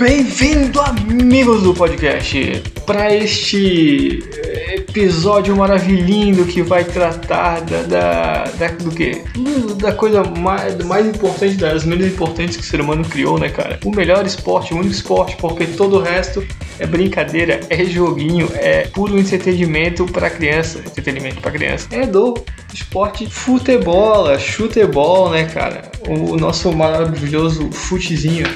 Bem-vindo, amigos do podcast, para este episódio maravilhoso que vai tratar da, da, da do que? Da coisa mais, mais importante, das menos importantes que o ser humano criou, né, cara? O melhor esporte, o único esporte, porque todo o resto é brincadeira, é joguinho, é puro entretenimento para criança, entretenimento para criança. É do esporte futebol, chutebol, né, cara? O nosso maravilhoso futezinho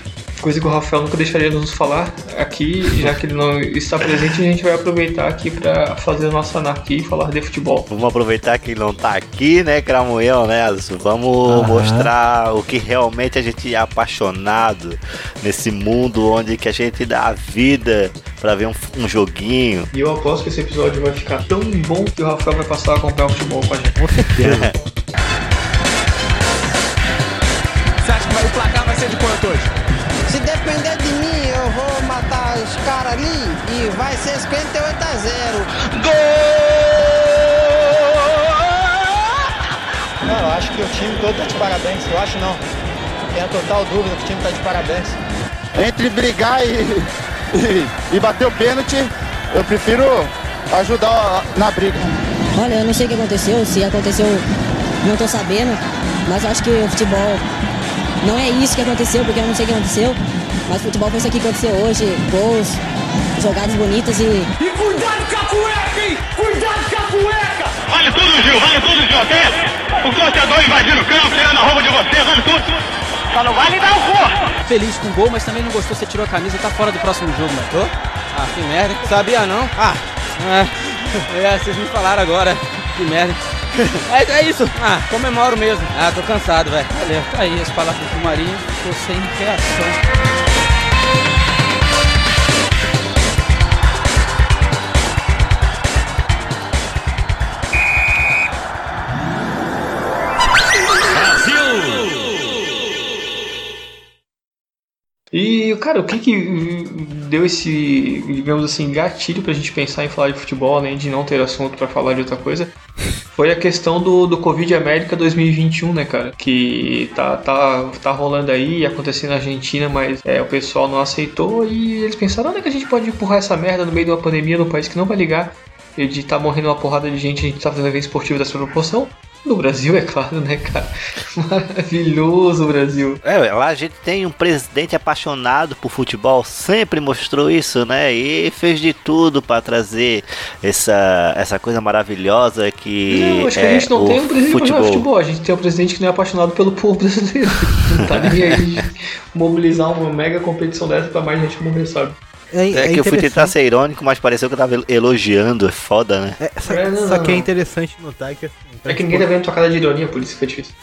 coisa que o Rafael nunca deixaria de nos falar aqui, já que ele não está presente, a gente vai aproveitar aqui para fazer a nossa anarquia e falar de futebol. Vamos aproveitar que ele não está aqui, né, Cramunhão, né? Vamos uhum. mostrar o que realmente a gente é apaixonado nesse mundo onde que a gente dá a vida para ver um, um, joguinho. E eu aposto que esse episódio vai ficar tão bom que o Rafael vai passar a comprar um futebol com a gente. Com certeza. Você acha que o placar vai ser de quanto hoje? Se depender de mim, eu vou matar os caras ali e vai ser 58 a 0. Gol! Não, eu acho que o time todo tá de parabéns. Eu acho não. Tenho a total dúvida que o time tá de parabéns. Entre brigar e, e, e bater o pênalti, eu prefiro ajudar na briga. Olha, eu não sei o que aconteceu, se aconteceu, não tô sabendo, mas acho que o futebol não é isso que aconteceu, porque eu não sei o que aconteceu. Mas futebol foi isso aqui que aconteceu hoje. Gols, jogadas bonitas e. E cuidado com a cueca, hein! Cuidado com a cueca! Vale tudo, Gil, vale tudo, Gil. Até o torcedor invadindo o campo, tirando a roupa de você, vale tudo. Só não vale dar o corpo. Feliz com o gol, mas também não gostou, você tirou a camisa, tá fora do próximo jogo, mas tô? Ah, que merda. Sabia não? Ah, é, é vocês me falaram agora. Que merda. É, é isso. Ah, comemoro mesmo. Ah, tô cansado, velho. Valeu. Tá aí as palavras do Marinho. Tô sem reação. E, cara, o que que deu esse, digamos assim, gatilho pra gente pensar em falar de futebol, além de não ter assunto para falar de outra coisa? Foi a questão do, do Covid América 2021, né, cara? Que tá, tá, tá rolando aí, acontecendo na Argentina, mas é, o pessoal não aceitou e eles pensaram, onde é que a gente pode empurrar essa merda no meio de uma pandemia num país que não vai ligar? E de tá morrendo uma porrada de gente, a gente tá fazendo evento esportivo dessa proporção. No Brasil, é claro, né, cara? Maravilhoso o Brasil. É, lá a gente tem um presidente apaixonado por futebol, sempre mostrou isso, né? E fez de tudo para trazer essa, essa coisa maravilhosa que. Não, acho que é a gente não tem um presidente futebol. que futebol, a gente tem um presidente que não é apaixonado pelo povo brasileiro. Não tá nem aí de mobilizar uma mega competição dessa pra mais gente morrer, sabe? É, é, é que eu fui tentar ser irônico, mas pareceu que eu tava elogiando, é foda, né? É, só, é, não, só que é interessante notar que assim, É que ninguém tá vendo tua cara de ironia, por isso que é difícil.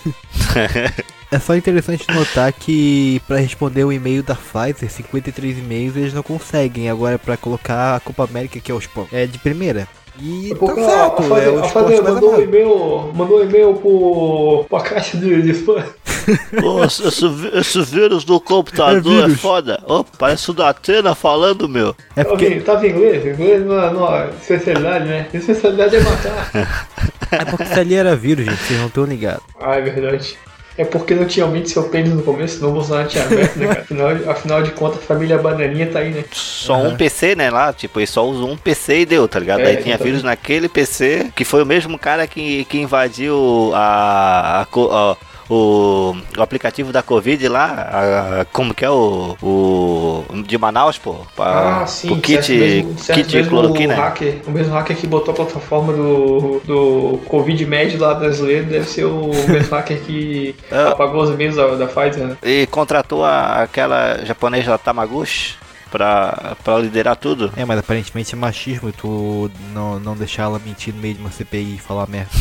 é só interessante notar que para responder o e-mail da Pfizer, 53 e-mails eles não conseguem. Agora para colocar a Copa América, que é o é de primeira. E tá certo, a, a, é o a mandou um e-mail, mandou um e-mail pro, pra caixa de, de spam. Nossa, esse, esse vírus do computador é, é foda. Oh, parece o da Atena falando, meu. É porque... Tava em inglês? Inglês não não, especialidade, né? Especialidade é matar. é porque isso ali era vírus, gente, vocês não estão ligados. Ah, é verdade. É porque não tinha aumente seu pênis no começo, senão o Bolsonaro tinha aberto, né, cara? Afinal, afinal de contas, a família Bananinha tá aí, né? Só uhum. um PC, né, lá, tipo, ele só usou um PC e deu, tá ligado? É, Aí tinha vírus naquele PC, que foi o mesmo cara que, que invadiu a, a, a o, o aplicativo da Covid lá, a, como que é o, o de Manaus, pô? Pra, ah, sim, o kit, mesmo, kit mesmo cloroquina. O, hacker, o mesmo hacker que botou a plataforma do, do Covid médio lá brasileiro deve ser o mesmo hacker que é. apagou os e-mails da, da Pfizer, né? E contratou a, aquela japonesa Tamaguchi pra, pra liderar tudo. É, mas aparentemente é machismo tu não, não deixar ela mentir no meio de uma CPI e falar merda.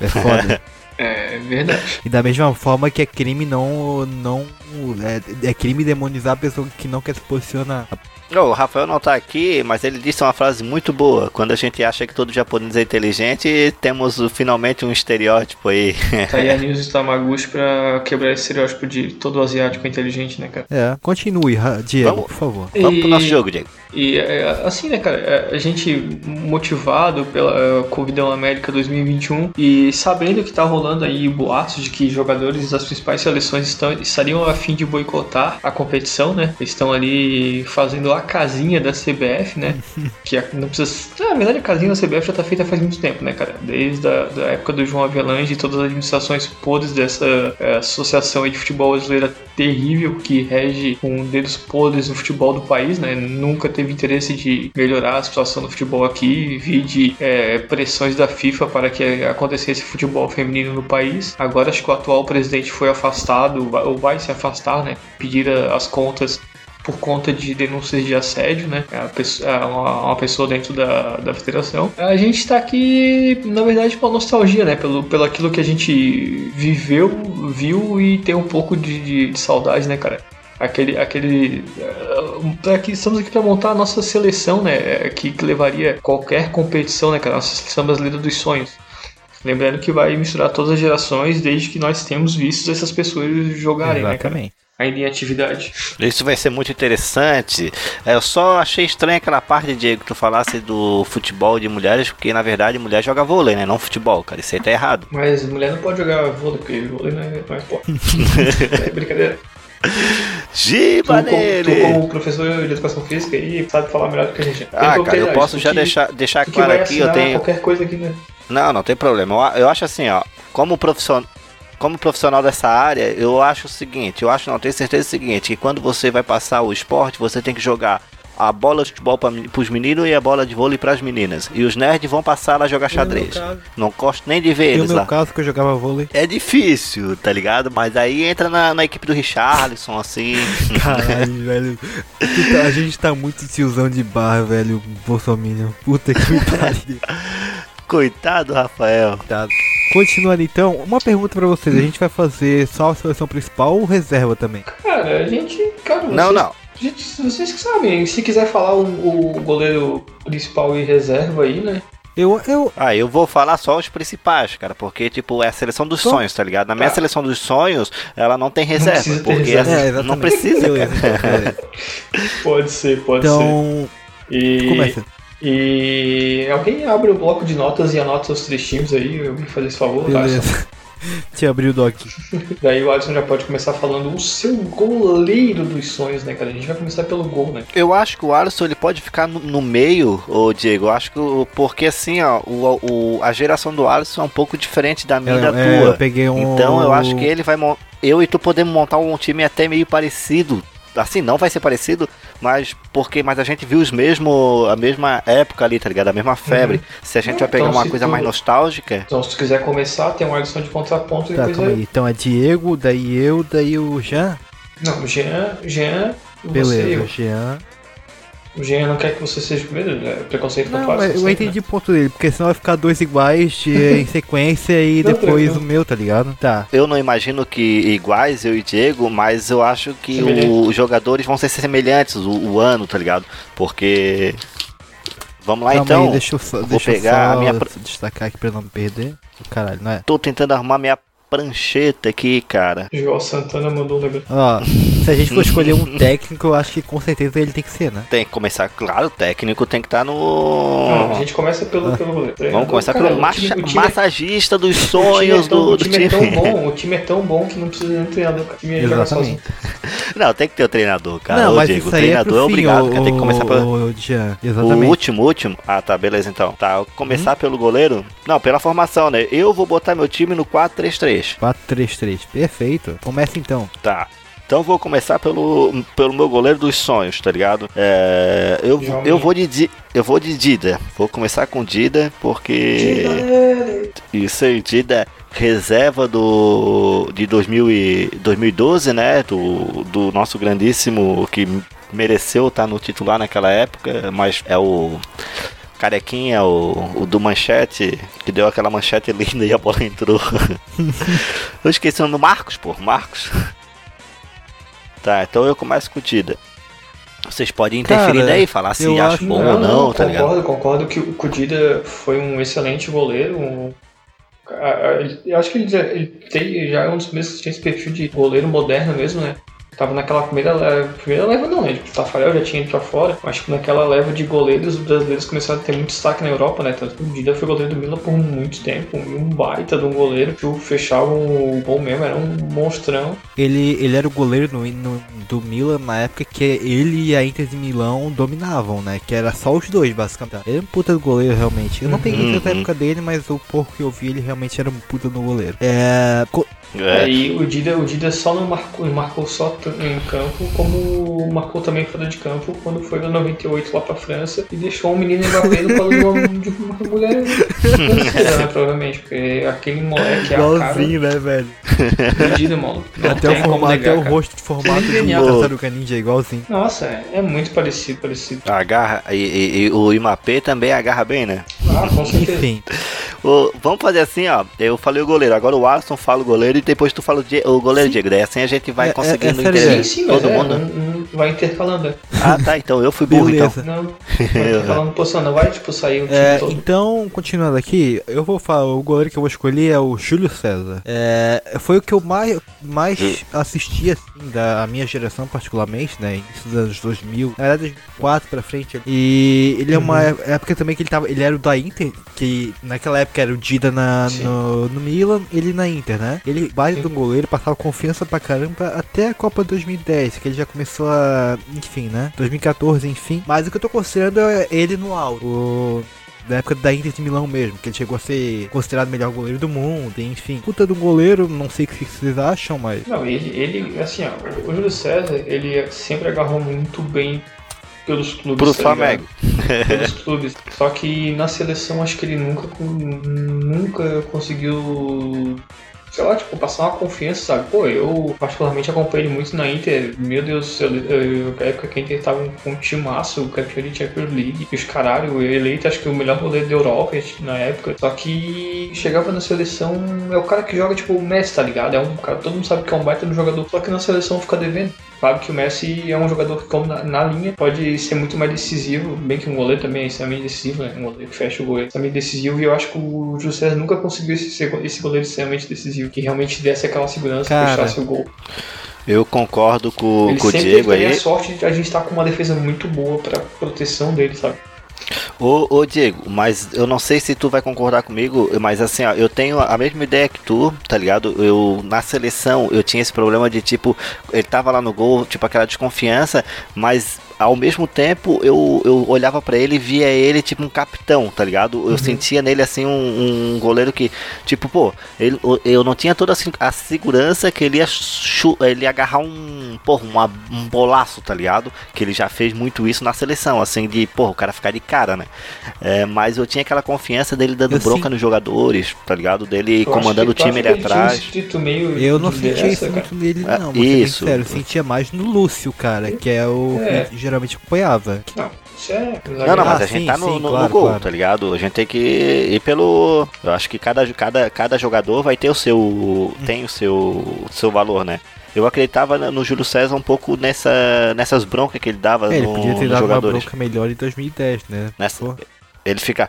É foda. É verdade. E da mesma forma que é crime não. não é, é crime demonizar a pessoa que não quer se posicionar. Oh, o Rafael não tá aqui, mas ele disse uma frase muito boa. Quando a gente acha que todo japonês é inteligente, temos finalmente um estereótipo aí. Tá aí a News Tamaguchi pra quebrar esse estereótipo de todo asiático inteligente, né, cara? É, continue, Diego, vamos, por favor. Vamos e, pro nosso jogo, Diego. E é, assim, né, cara, é, a gente motivado pela Covidão América 2021 e sabendo que tá rolando rolando aí boatos de que jogadores das principais seleções estão, estariam a fim de boicotar a competição, né? Estão ali fazendo a casinha da CBF, né? que a- não precisa. Na verdade, a casinha da CBF já tá feita faz muito tempo, né, cara? Desde a da época do João Avelange e todas as administrações podres dessa eh, associação de futebol brasileira terrível que rege com dedos podres no futebol do país, né? Nunca teve interesse de melhorar a situação do futebol aqui, vi de eh, pressões da FIFA para que acontecesse futebol feminino no país. Agora acho que o atual presidente foi afastado, ou vai se afastar, né? Pedir as contas por conta de denúncias de assédio, né? A pessoa, a- uma, uma pessoa dentro da, da federação. A gente tá aqui, na verdade, com a nostalgia, né? Pelo, pelo aquilo que a gente viveu, viu e tem um pouco de, de- de saudade, né, cara? Aquele. aquele pra que estamos aqui para montar a nossa seleção, né? Que, que levaria qualquer competição, né, cara? Nossa seleção brasileira dos sonhos. Lembrando que vai misturar todas as gerações desde que nós temos visto essas pessoas jogarem, né, cara? Ainda em atividade. Isso vai ser muito interessante. É, Eu só achei estranho aquela parte, Diego, que tu falasse do futebol de mulheres, porque na verdade mulher joga vôlei, né? Não futebol, cara. Isso aí tá errado. Mas mulher não pode jogar vôlei, porque vôlei não é, é esporte. é brincadeira. Giba Tu, como, tu, nele! como professor de educação física aí, sabe falar melhor do que a gente. Tem Ah, cara, eu posso já que- deixar, deixar claro aqui, eu tenho. qualquer coisa aqui, né? Não, não tem problema. Eu, eu acho assim, ó, como profissional. Como profissional dessa área, eu acho o seguinte, eu acho, não, tenho certeza do seguinte, que quando você vai passar o esporte, você tem que jogar a bola de futebol para os meninos e a bola de vôlei para as meninas. E os nerds vão passar lá jogar xadrez. caso. Não gosto nem de ver o eles meu lá. caso que eu jogava vôlei. É difícil, tá ligado? Mas aí entra na, na equipe do Richarlison, assim. Caralho, velho. A gente tá muito tiozão de barra, velho. Bolsominion. Puta que pariu. Coitado, Rafael. Tá. Continuando então, uma pergunta pra vocês. A gente vai fazer só a seleção principal ou reserva também? Cara, a gente. Cara, vocês, Não, não. Gente, vocês que sabem, se quiser falar o, o goleiro principal e reserva aí, né? Eu, eu, Ah, eu vou falar só os principais, cara, porque, tipo, é a seleção dos sonhos, tá ligado? Na minha tá. seleção dos sonhos, ela não tem reserva, ter porque reserva. essa- É, não precisa, cara. então. Pode ser, pode ser. Então, E, começa. E alguém abre o bloco de notas e anota os três times aí, alguém faz esse favor, Alisson? Beleza. Te abri o doc. Daí o Alisson já pode começar falando o seu goleiro dos sonhos, né, cara? A gente vai começar pelo gol, né? Eu acho que o Alisson ele pode ficar no, no meio, ô Diego. Eu acho que porque assim, ó, o, o- a geração do Alisson é um pouco diferente da minha e da É, tua. eu peguei um. Então eu acho que ele vai eu e tu podemos montar um time até meio parecido. Assim, não vai ser parecido, mas porque mas a gente viu os mesmo a mesma época ali, tá ligado? A mesma febre. Se a gente vai pegar Então, uma coisa tu- mais nostálgica, Então, se tu quiser começar, tem um Alisson de contraponto e Tá, depois aí. aí. Então é Diego, daí eu, daí o Jean. Não, o Jean, Jean, você e Beleza, eu. Jean. O Jean não quer que você seja o primeiro, é preconceito Não, com mas eu entendi o ponto dele, porque senão vai ficar dois iguais de- em sequência e Não, depois o meu, tá ligado? Tá. eu não imagino que iguais eu e Diego, mas eu acho que Semelhante. os jogadores vão ser semelhantes o, o ano, tá ligado? Porque Vamos lá Calma então. aí, deixa eu só, Vou deixa eu pegar só a minha destacar aqui pra não me perder. Caralho, não é? Tô tentando arrumar minha prancheta aqui, cara. João Santana mandou um negócio. Ó, se a gente for escolher um técnico, eu acho que com certeza ele tem que ser, né? Tem que começar, claro, o técnico tem que estar Não, no. a gente começa pelo, pelo goleiro. Ah. Vamos começar Cara, pelo o macha- time- o time- massagista dos time é sonhos tão- do, O do time é tão time. bom, o time é tão bom que não precisa nem de treinador. cara. O time. Exatamente. Não, tem que ter o treinador, cara. não, Ô, mas Diego, isso o é treinador pro é fim, obrigado, o, cara. Tem que começar pelo. o, o último, último. Ah, tá, beleza então. Tá, começar pelo goleiro. Não, pela formação, né? Eu vou botar meu time no 4-3-3. 4-3-3, perfeito. Começa então. Tá. Então vou começar pelo, pelo meu goleiro dos sonhos, tá ligado? É, eu, eu vou de eu vou de Dida. Vou começar com Dida porque isso aí, Dida reserva do de 2000 e, 2012, né? Do, do nosso grandíssimo que mereceu estar no titular naquela época, mas é o Carequinha, o, o do manchete, que deu aquela manchete linda e a bola entrou. eu esqueci o nome, Marcos, pô, Marcos. Tá, então eu começo com o Dida. Vocês podem interferir Cara, daí, falar se eu acham acho- bom ou não, tá ligado? concordo, concordo que o Kudida foi um excelente goleiro. um- a- a- ele- Eu acho que ele, já, ele tem, já é um dos mesmos que tem esse perfil de goleiro moderno mesmo, né? Tava naquela primeira leva, primeira leva não, né? Tipo, o Tafarel já tinha ido pra fora, mas tipo, naquela leva de goleiros, os brasileiros começaram a ter muito destaque na Europa, né? Tanto que o Dida foi goleiro do Milan por muito tempo, e um baita de um goleiro, que fechava o gol mesmo, era um monstrão. Ele, ele era o goleiro no, no- do Milan na época que ele e a Inter de Milão dominavam, né? Que era só os dois, basicamente. Ele era um puta do goleiro, realmente. Eu não peguei Uhum. tanta época dele, mas o pouco que eu vi, ele realmente era um puta do goleiro. É. co- É, Aí o Dida, o Dida só não marcou, marcou só em campo, como marcou também fora de campo quando foi no 98 lá pra França e deixou o menino Mbappé no colo de uma, de uma mulher brasileira, né? Provavelmente, porque aquele moleque é a cara Igualzinho, né, velho? do Dida, mano. Não Até, o, formato, negar, até o rosto de formato de Genial. Tartaruga Ninja, igualzinho. Nossa, é, é muito parecido, parecido. agarra, e, e- e o Imapê também agarra bem, né? Ah, com certeza. Enfim, Ô, vamos fazer assim, ó. Eu falei o goleiro, agora o Alisson fala o goleiro e depois tu fala o, o goleiro Diego. Daí assim a gente vai É, é- conseguindo essa Sim, sim, mas todo é, mundo. um- um vai intercalando. né? Ah, tá, então eu fui burro beleza. então. Não, vai intercalando posição, não vai tipo sair o time É, todo. então, continuando aqui, eu vou falar, o goleiro que eu vou escolher é o Júlio César. É, foi o que eu mais, mais assisti, assim, da minha geração particularmente, né, início dos anos 2000, na verdade 2004 pra frente. E ele é uma Uhum. época também que ele tava, ele era o da Inter, que naquela época era o Dida na, no, no Milan, ele na Inter, né. Ele, baita do goleiro, passava confiança pra caramba até a Copa 2010, que ele já começou a, enfim, né, 2014, enfim. Mas o que eu tô considerando é ele no alto. O- da época da Inter de Milão mesmo, que ele chegou a ser considerado o melhor goleiro do mundo, enfim. Puta do goleiro, não sei o que vocês acham, mas. Não, ele, ele, assim, ó, o Júlio César, ele sempre agarrou muito bem pelos clubes. Pro tá Flamengo. Pelos clubes. Só que na seleção acho que ele nunca, nunca conseguiu. Sei lá, tipo, passar uma confiança, sabe? Pô, eu particularmente acompanhei muito na Inter. Meu Deus, eu, eu, na época que a Inter tava com um timaço, campeão de Champions League. E os caralho, eleito acho que o melhor goleiro da Europa na época. Só que chegava na seleção, é o cara que joga tipo o Messi, tá ligado? É um cara, todo mundo sabe que é um baita do jogador, só que na seleção fica devendo. Claro que o Messi é um jogador que, como na, na linha, pode ser muito mais decisivo, bem que um goleiro também é extremamente decisivo, né? Um goleiro que fecha o goleiro é extremamente decisivo, e eu acho que o Júlio César nunca conseguiu esse, esse goleiro extremamente decisivo, que realmente desse aquela segurança Cara. e fechasse o gol. Eu concordo com, com o Diego aí. a sorte de a gente estar com uma defesa muito boa pra proteção dele, sabe? Ô, ô Diego, mas eu não sei se tu vai concordar comigo, mas assim, ó, eu tenho a mesma ideia que tu, tá ligado? Eu, na seleção, eu tinha esse problema de tipo, ele tava lá no gol, tipo aquela desconfiança, mas ao mesmo tempo eu, eu olhava pra ele e via ele tipo um capitão, tá ligado? Eu sentia nele assim um, um goleiro que, tipo, pô, ele, eu não tinha toda a se- a segurança que ele ia, chu- ele ia agarrar um, porra, uma- um bolaço, tá ligado? Que ele já fez muito isso na seleção, assim, de, porra, o cara ficar de cara, né? É, mas eu tinha aquela confiança dele dando Eu bronca sim. nos jogadores, tá ligado? Dele Eu comandando o que- eu time ali um atrás. meio Eu não sentia isso cara. muito nele, não. Isso. sincero, eu sentia mais no Lúcio, cara, que é o É. que geralmente acompanhava. Não, isso é. Não, não, mas Ah, a gente sim, tá no, sim, no- no claro, gol, claro. tá ligado? A gente tem que ir pelo. Eu acho que cada, cada, cada jogador vai ter o seu. tem o seu, seu valor, né? Eu acreditava no Júlio César um pouco nessa, nessas broncas que ele dava É, ele no- podia ter nos dado uma jogadores. bronca melhor em 2010, né? Nessa, Pô. ele fica.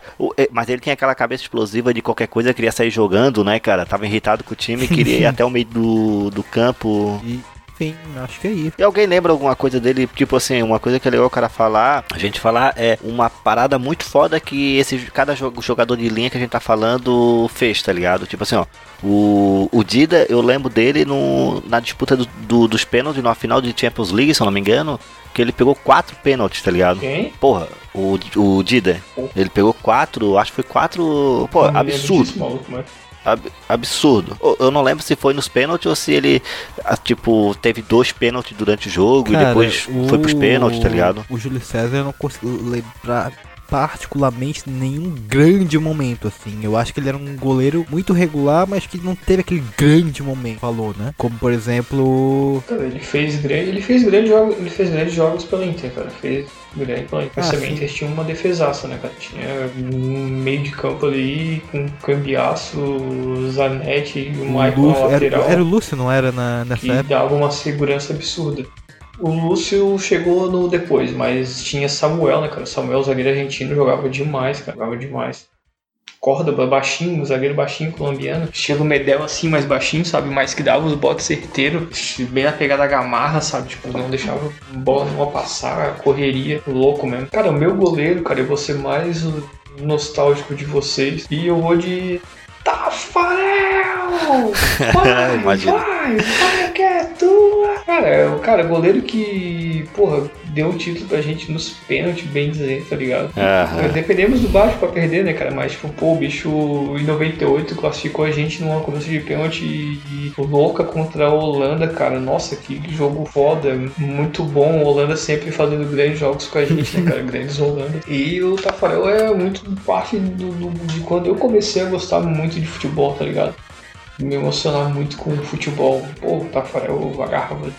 Mas ele tinha aquela cabeça explosiva de qualquer coisa, queria sair jogando, né, cara? Tava irritado com o time, queria ir até o meio do, do campo. E, enfim, acho que é isso. E alguém lembra alguma coisa dele? Tipo assim, uma coisa que é legal o cara falar, a gente falar é uma parada muito foda que esse cada jo- jogador de linha que a gente tá falando fez, tá ligado? Tipo assim, ó, o, o Dida, eu lembro dele no, na disputa do, do- dos pênaltis na final de Champions League, se eu não me engano, que ele pegou quatro pênaltis, tá ligado? Quem? Porra, o, o Dida, ele pegou quatro, acho que foi quatro, pô, lembro absurdo. disso, maluco, mas- Ab- absurdo. Eu- não lembro se foi nos pênaltis ou se ele, ah, tipo, teve dois pênaltis durante o jogo e Cara, depois foi pros o- pênaltis, tá ligado? O Júlio César eu não consigo lembrar particularmente nenhum grande momento assim. Eu acho que ele era um goleiro muito regular, mas que não teve aquele grande momento, falou, né? Como por exemplo, Cara, ele fez grande, ele fez grandes jogos, ele fez grandes jogos pela Inter, cara. Fez grande. Mas Ah, também sim. Inter tinha uma defesaça, né, cara? Tinha um meio de campo ali com Cambiaço, Zanetti e o Michael Lúcio, na era, lateral. era o Lúcio, não era na, nessa que época? dava uma segurança absurda. O Lúcio chegou no depois, mas tinha Samuel, né, cara? Samuel, zagueiro argentino, jogava demais, cara. Jogava demais. Corda, baixinho, um zagueiro baixinho colombiano, estilo Medel assim, mais baixinho, sabe? Mas que dava os botes certeiros, bem na pegada gamarra, sabe? Tipo, não deixava bola não passar, correria, louco mesmo. Cara, o meu goleiro, cara, eu vou ser mais nostálgico de vocês e eu vou de Tafarel! Vai, Imagina. vai, vai que é tua! Cara, é o cara, goleiro que, porra, deu o título pra gente nos pênaltis, bem dizer, tá ligado? Dependemos do baixo pra perder, né, cara? Mas, tipo, pô, o bicho em 98 classificou a gente numa começo de pênalti e louca contra a Holanda, cara. Nossa, que jogo foda, muito bom. A Holanda sempre fazendo grandes jogos com a gente, né, cara? Grandes Holanda. E o Tafarel é muito parte do, do- de quando eu comecei a gostar muito de futebol, tá ligado? Me emocionar muito com o futebol. Pô, o Tafarel agarrava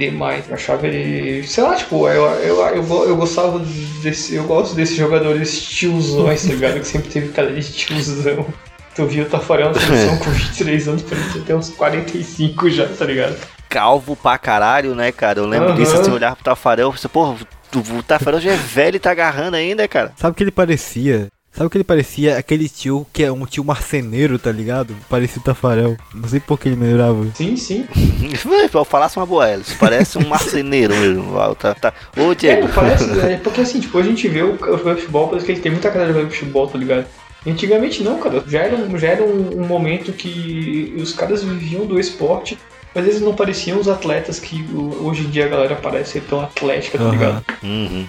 demais. Eu achava ele. Sei lá, tipo, eu, eu, eu, eu gostava desse. Eu gosto desses jogadores tiozões, tá ligado? Que sempre teve cara de tiozão. Tu viu o Tafarel na seleção com 23 anos, parecia ter uns 45 já, tá ligado? Calvo pra caralho, né, cara? Eu lembro Aham. disso, assim, olhar pro Tafarel pensei, porra, o o Tafarel já é velho e tá agarrando ainda, cara. Sabe o que ele parecia? Sabe o que ele parecia? Aquele tio que é um tio marceneiro, tá ligado? Parecia o Tafarel. Não sei por que ele me lembrava. Sim, sim. Eu falasse uma boa, isso parece um marceneiro mesmo. Tá, tá. Ô, É, Diego. parece, é, porque assim, tipo, a gente vê o, o futebol, parece que ele tem muita cara de jogar futebol, tá ligado? Antigamente não, cara. Já era, um- já era um, um momento que os caras viviam do esporte, mas eles não pareciam os atletas que hoje em dia a galera parece ser tão atlética, tá Aham. ligado? Uhum.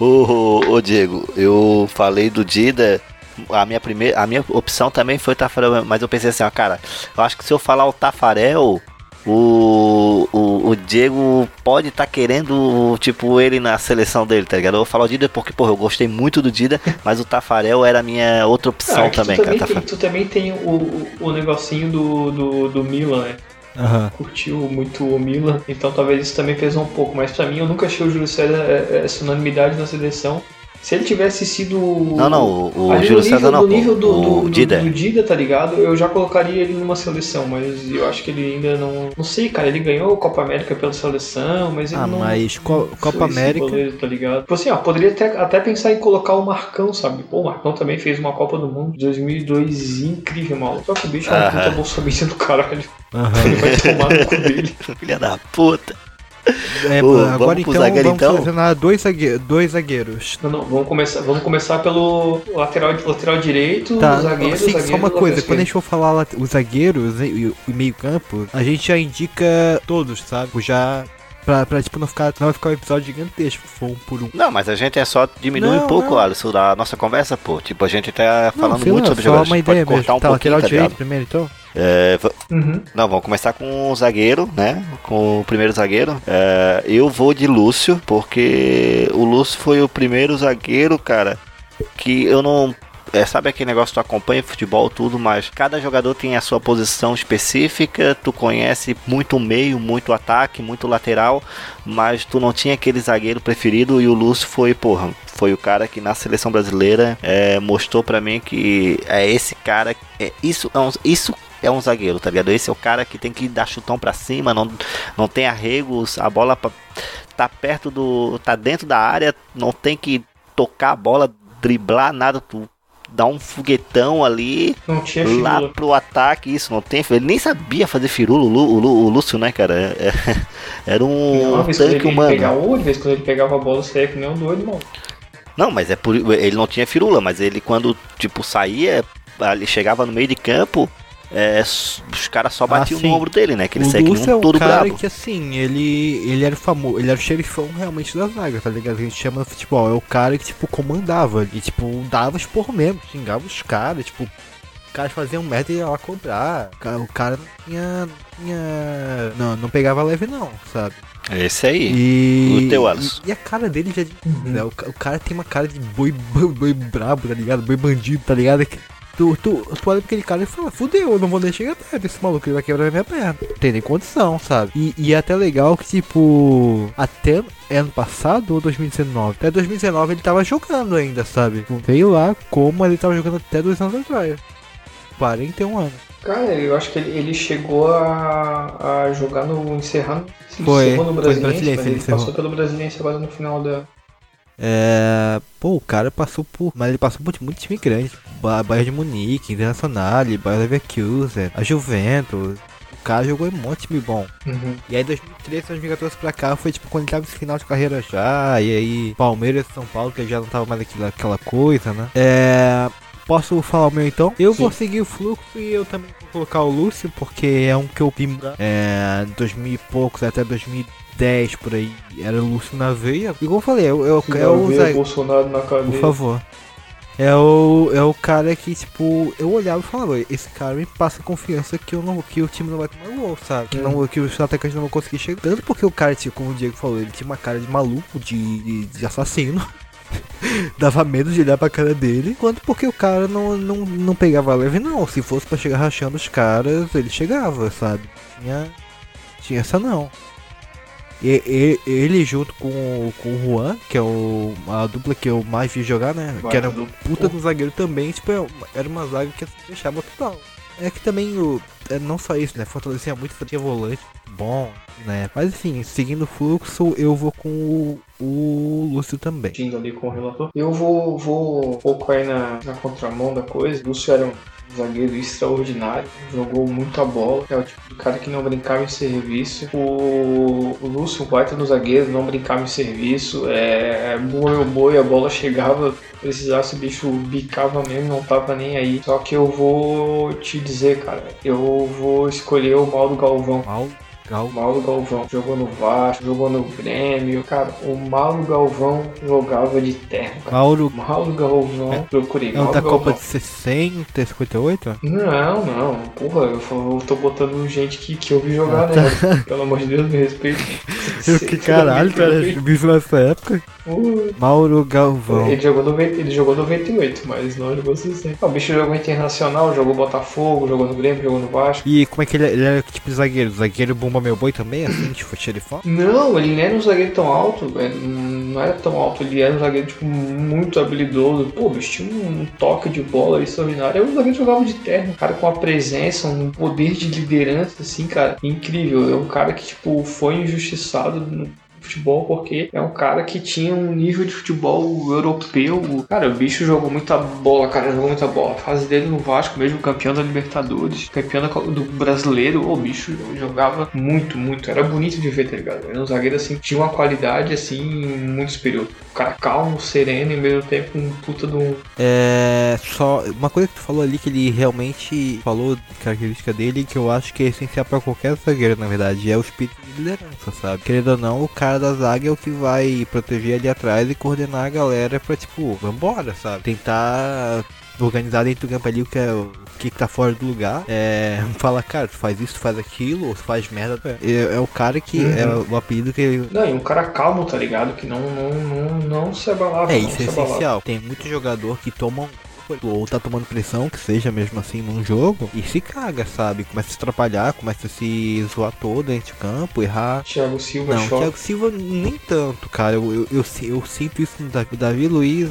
Ô, ô, ô, Diego, eu falei do Dida. A minha, primeira, a minha opção também foi o Tafarel, mas eu pensei assim, ó, cara, eu acho que se eu falar o Tafarel, o, o, o Diego pode estar querendo, tipo, ele na seleção dele, tá ligado? Eu vou falar o Dida porque, porra, eu gostei muito do Dida, mas o Tafarel era a minha outra opção Ah, também, tu, cara. também tem, Tafarel. tu também tem o, o, o negocinho do, do, do Milan, né? Aham. Curtiu muito o Milan, então talvez isso também pesou um pouco. Mas pra mim, eu nunca achei o Júlio César é, essa unanimidade na seleção. Se ele tivesse sido. Não, não, o, o Júlio César não, no pô, nível do, o do, do- Dida. do Dida, tá ligado? Eu já colocaria ele numa seleção, mas eu acho que ele ainda não. Não sei, cara, ele ganhou a Copa América pela seleção, mas ele Ah, não. mas Co- Copa América- goleiro, tá ligado? Tipo assim, ó, poderia até, até pensar em colocar o Marcão, sabe? Pô, o Marcão também fez uma Copa do Mundo de 2002 incrível, maluco. Só que o bicho é um puta bolsominion do caralho. Aham. Ele vai tomar no cu dele. Filha da puta. É, Ô, agora então zagueiro, vamos então? selecionar dois, zague dois zagueiros. Não, não, vamos começar, vamos começar pelo lateral, lateral direito, Tá, zagueiro, assim, zagueiro, só uma coisa, quando a gente for falar os zagueiros e e o meio campo, a gente já indica todos, sabe? Já pra, pra tipo não ficar, não vai ficar um episódio gigantesco, for um por um. Não, mas a gente é só diminuir Não, um pouco, não. Alisson, da nossa conversa, pô. Tipo, a gente tá Não, falando sei muito lá, sobre jogadores. uma a gente pode ideia mesmo. cortar um tá, pouquinho, lateral tá direito primeiro então? É, Uhum. não, vamos começar com o zagueiro, né? Com o primeiro zagueiro. É, eu vou de Lúcio, porque o Lúcio foi o primeiro zagueiro, cara, que eu não. É, sabe aquele negócio que tu acompanha futebol, tudo, mas cada jogador tem a sua posição específica, tu conhece muito meio, muito ataque, muito lateral, mas tu não tinha aquele zagueiro preferido e o Lúcio foi, porra, foi o cara que na seleção brasileira é, mostrou pra mim que é esse cara, é, isso, é um, isso é um zagueiro, tá ligado? Esse é o cara que tem que dar chutão pra cima, não, não tem arregos, a bola tá perto do. tá dentro da área, não tem que tocar a bola, driblar nada, tu dá um foguetão ali Não tinha lá firula. pro ataque, isso não tem. Ele nem sabia fazer firula, o, Lu- o, Lu- o Lúcio, né, cara? É- é- era um quando tanque humano. de vez quando ele pegava a bola, saía que nem um doido, mano. Não, mas é por ele não tinha firula, mas ele quando tipo saía, ele chegava no meio de campo, é, s- os caras só batiam sim. no ombro dele, né? Que ele o segue Lúcio é um o todo cara brabo. que assim, ele ele era famoso, ele era o xerifão realmente da zaga, tá ligado? Que a gente chama no futebol, é o cara que tipo comandava e tipo dava expor mesmo, xingava os caras, tipo os caras faziam merda e ia lá cobrar. O cara- O cara não tinha, não tinha. Não, não pegava leve não, sabe? Esse aí. E. O teu, Alisson. E, e a cara dele já. né, o, o cara tem uma cara de boi, boi, boi brabo, tá ligado? Boi bandido, tá ligado? Tu, tu, tu olha pra aquele cara e fala, fudeu, eu não vou nem chegar perto desse maluco, ele vai quebrar minha perna. Tem nem condição, sabe? E, e é até legal que, tipo, até ano passado ou 2019? Até 2019 ele tava jogando ainda, sabe? Sei lá como ele tava jogando até dois anos atrás. 41 anos. Cara, eu acho que ele, ele chegou a, a jogar no encerrando. Foi, encerrou no foi no Brasiliense, Brasiliense, ele ele encerrou. passou pelo Brasiliense agora no final da. É. Pô, o cara passou por. Mas ele passou por muito time grande. Ba- Bayern de Munique, Internacional, Bayern Leverkusen, a Juventus. O cara jogou em um monte de time bom. Uhum. E aí 2013, 2014 pra cá foi tipo quando ele tava no final de carreira já. E aí Palmeiras São Paulo, que ele já não tava mais aquela, aquela coisa, né? É. Posso falar o meu então? Eu vou seguir o fluxo e eu também vou colocar o Lúcio, porque é um que eu vi é, 2000 e poucos até 2010 por aí. Era o Lúcio na veia. Igual eu falei, eu, eu, Se é não o zague- Bolsonaro na cadeia. por favor. É o, é o cara que, tipo, eu olhava e falava, esse cara me passa confiança que, eu não, que o time não vai tomar gol, sabe? Que, não, que os atacantes não vão conseguir chegar. Tanto porque o cara, tipo, como o Diego falou, ele tinha uma cara de maluco, de, de, de assassino. Dava medo de olhar pra cara dele. Quanto porque o cara não, não, não pegava leve, não. Se fosse pra chegar rachando os caras, ele chegava, sabe? Tinha, tinha essa não. E, e- ele junto com, o- com o Juan, que é o, a dupla que eu mais vi jogar, né? Vai, que era dupla. puta do zagueiro também, tipo, é era uma zaga que deixava total. É que também o. É não só isso, né? Fortalecia muito, tinha volante bom, né? Mas enfim, seguindo o fluxo, eu vou com o, o Lúcio também. Indo ali com o relator. Eu vou, vou um pouco aí na, na contramão da coisa. Lúcio era um zagueiro extraordinário, jogou muita bola. É o tipo de cara que não brincava em serviço. O, o Lúcio, no zagueiro, não brincava em serviço. É, boi ou boi, a bola chegava, precisasse o bicho bicava mesmo, não tava nem aí. Só que eu vou te dizer, cara, eu vou escolher o Mauro Galvão. Mal, Gal. Mauro Galvão jogou no Vasco, jogou no Grêmio. Cara, o Mauro Galvão jogava de terno. Cara. Mauro. Mauro Galvão, procurei. É o Mauro da Galvão. Copa de 60, 58? Não, não, porra, eu, eu tô botando gente que, que eu vi jogar, Ah, tá. né? Pelo amor de Deus, me respeite. Eu, que caralho, cara, vivo nessa época. Uh, Mauro Galvão. Ele jogou, no, ele jogou 98, mas não jogou 60. O bicho jogou internacional, jogou Botafogo, jogou no Grêmio, jogou no Vasco. E como é que ele, ele era que tipo de zagueiro? Zagueiro bomba meu boi também, assim, tipo xerifão? Não, ele não era um zagueiro tão alto, é, não era tão alto, ele era um zagueiro tipo, muito habilidoso. Pô, bicho, tinha um toque de bola extraordinário. É um zagueiro que jogava de terno, um cara com uma presença, um poder de liderança, assim, cara, incrível. É um cara que, tipo, foi injustiçado futebol porque é um cara que tinha um nível de futebol europeu. Cara, o bicho jogou muita bola, cara, jogou muita bola. A fase dele no Vasco, mesmo campeão da Libertadores, campeão do brasileiro, o bicho jogava muito, muito. Era bonito de ver, tá ligado? Era um zagueiro assim, tinha uma qualidade assim muito superior. O cara calmo, sereno e ao mesmo tempo um puta de um. É. Só. Uma coisa que tu falou ali que ele realmente falou característica dele que eu acho que é essencial pra qualquer zagueiro, na verdade, é o espírito de liderança, sabe? Querendo ou não, o cara da zaga é o que vai proteger ali atrás e coordenar a galera pra, tipo, vambora, sabe? Tentar organizar dentro do campo ali o que é o que que tá fora do lugar. É. Fala, cara, tu faz isso, tu faz aquilo, ou tu faz merda. É, é o cara que. Uhum. É o apelido que ele. Não, e um cara calmo, tá ligado? Que não, não, não, não se abalava. É, isso é abalava. essencial. Tem muito jogador que toma um ou tá tomando pressão, que seja mesmo assim num jogo, e se caga, sabe? Começa a se atrapalhar, começa a se zoar todo dentro de campo, errar. Thiago Silva, Não, choque. Thiago Silva nem tanto, cara. Eu, eu, eu, eu sinto isso no Davi, Davi Luiz.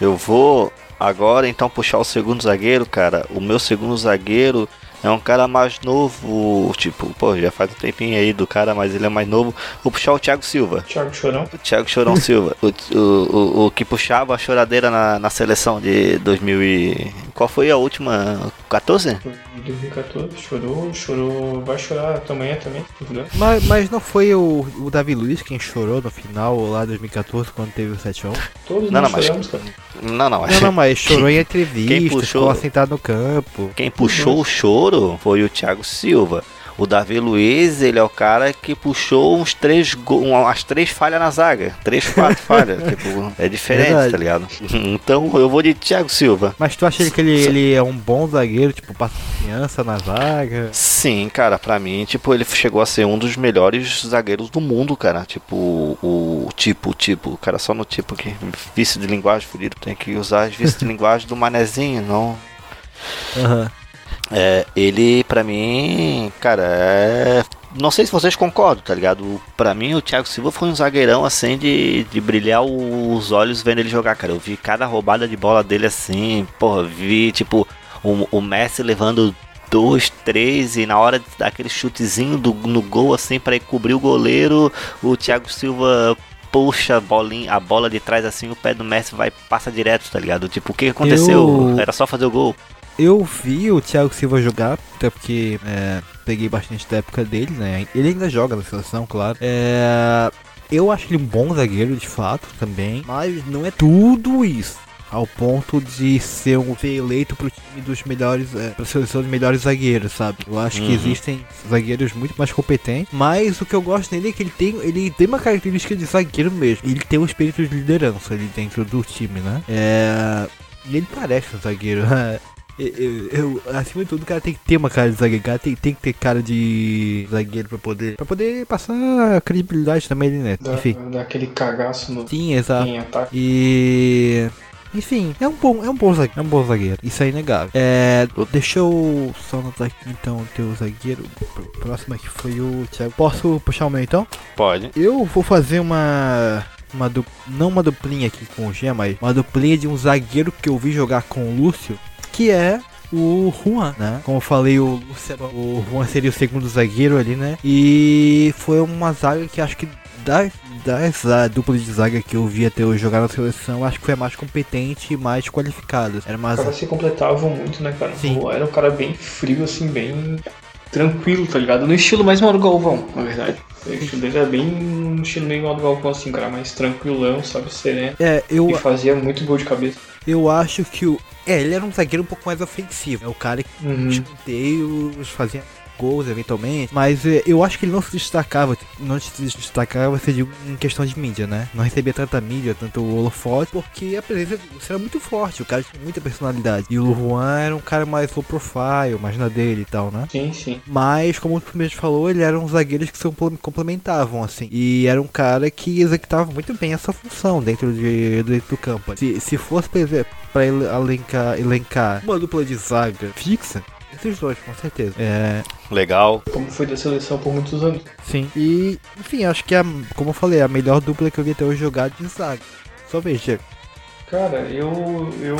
Eu vou agora então puxar o segundo zagueiro, cara. O meu segundo zagueiro é um cara mais novo, tipo, pô, já faz um tempinho aí do cara, mas ele é mais novo. Vou puxar o Thiago Silva. Thiago Chorão. O Thiago Chorão Silva, o, o, o, o que puxava a choradeira na, na seleção de 2000 e... Qual foi a última? 14? De 2014, chorou, chorou, vai chorar amanhã também, duvidar. Mas, mas não foi o, o Davi Luiz quem chorou no final lá 2014 quando teve o 7x1? Todos Não, nós não, mas- choramos, cara. Não, não. Não, não, mas chorou em Quem entrevista, puxou- ficou sentado no campo. Quem puxou o choro foi o Thiago Silva. O Davi Luiz, ele é o cara que puxou uns três um- umas três falhas na zaga. Três, quatro falhas. Tipo, é diferente, Verdade. tá ligado? Então eu vou de Thiago Silva. Mas tu acha que ele, ele é um bom zagueiro, tipo, passa confiança na zaga? Sim, cara, pra mim, tipo, ele chegou a ser um dos melhores zagueiros do mundo, cara. Tipo, o tipo, tipo, cara, só no tipo que vício de linguagem fudido, tem que usar as vícios de linguagem do manezinho, não Aham. É, ele, pra mim, cara, é. Não sei se vocês concordam, tá ligado? Pra mim, o Thiago Silva foi um zagueirão assim de, de brilhar os olhos vendo ele jogar, cara. Eu vi cada roubada de bola dele assim, porra, vi tipo o, o Messi levando dois, três e na hora daquele chutezinho do, no gol assim pra ir cobrir o goleiro, o Thiago Silva puxa a bolinha, a bola de trás assim, o pé do Messi vai passa direto, tá ligado? Tipo, o que aconteceu? Eu- Era só fazer o gol. Eu vi o Thiago Silva jogar, até porque é, peguei bastante da época dele, né? Ele ainda joga na seleção, claro. É, eu acho ele um bom zagueiro, de fato, também. Mas não é tudo isso. Ao ponto de ser, um, ser eleito pro time dos melhores. É, pra seleção dos melhores zagueiros, sabe? Eu acho que Uhum. existem zagueiros muito mais competentes. Mas o que eu gosto nele é que ele tem, ele tem uma característica de zagueiro mesmo. Ele tem um espírito de liderança ali dentro do time, né? É. E ele parece um zagueiro. Eu, eu- eu- acima de tudo, o cara tem que ter uma cara de zagueiro, o cara tem, tem que ter cara de zagueiro pra poder, pra poder passar credibilidade também, né? Dá, Enfim. dá aquele cagaço no, Sim, exato. em ataque. E. Enfim, é um bom, é um bom zagueiro, é um bom zagueiro. Isso é inegável. É, deixa eu só anotar aqui então o teu zagueiro. Pr- Próximo aqui foi o Thiago. Posso puxar o meu então? Pode. Eu vou fazer uma. Uma du... Não uma duplinha aqui com o G, mas uma duplinha de um zagueiro que eu vi jogar com o Lúcio, que é o Juan, né? Como eu falei, o o Juan seria o segundo zagueiro ali, né? E foi uma zaga que acho que das, das a dupla de zaga que eu vi até hoje jogar na seleção, acho que foi a mais competente e mais qualificada. Era uma Os caras se completavam muito, né, cara? Sim. O- Era um cara bem frio, assim, bem tranquilo, tá ligado? No estilo mais Mauro Galvão, na verdade. O estilo dele era bem no estilo meio Mauro Galvão, assim, cara, mais tranquilão, sabe, sereno. É, eu, E fazia muito gol de cabeça. Eu acho que o. É, ele era um zagueiro um pouco mais ofensivo. É o cara que Uhum. escanteios, fazia gols eventualmente, mas eh, eu acho que ele não se destacava, não se destacava se digo, em questão de mídia, né? Não recebia tanta mídia, tanto holofote, porque a presença era muito forte, o cara tinha muita personalidade. E o Juan era um cara mais low profile, mais na dele e tal, né? Sim, sim. Mas, como o mesmo falou, ele era um zagueiros que se compl- complementavam, assim. E era um cara que executava muito bem essa função dentro, de, dentro do campo. Se, se fosse, por exemplo, pra ele- elencar, elencar uma dupla de zaga fixa, esses dois, com certeza. É, Legal. Como foi da seleção por muitos anos. sim. E, enfim, acho que, a, como eu falei, a melhor dupla que eu vi até hoje jogar de zaga. Só veja. Cara, eu, eu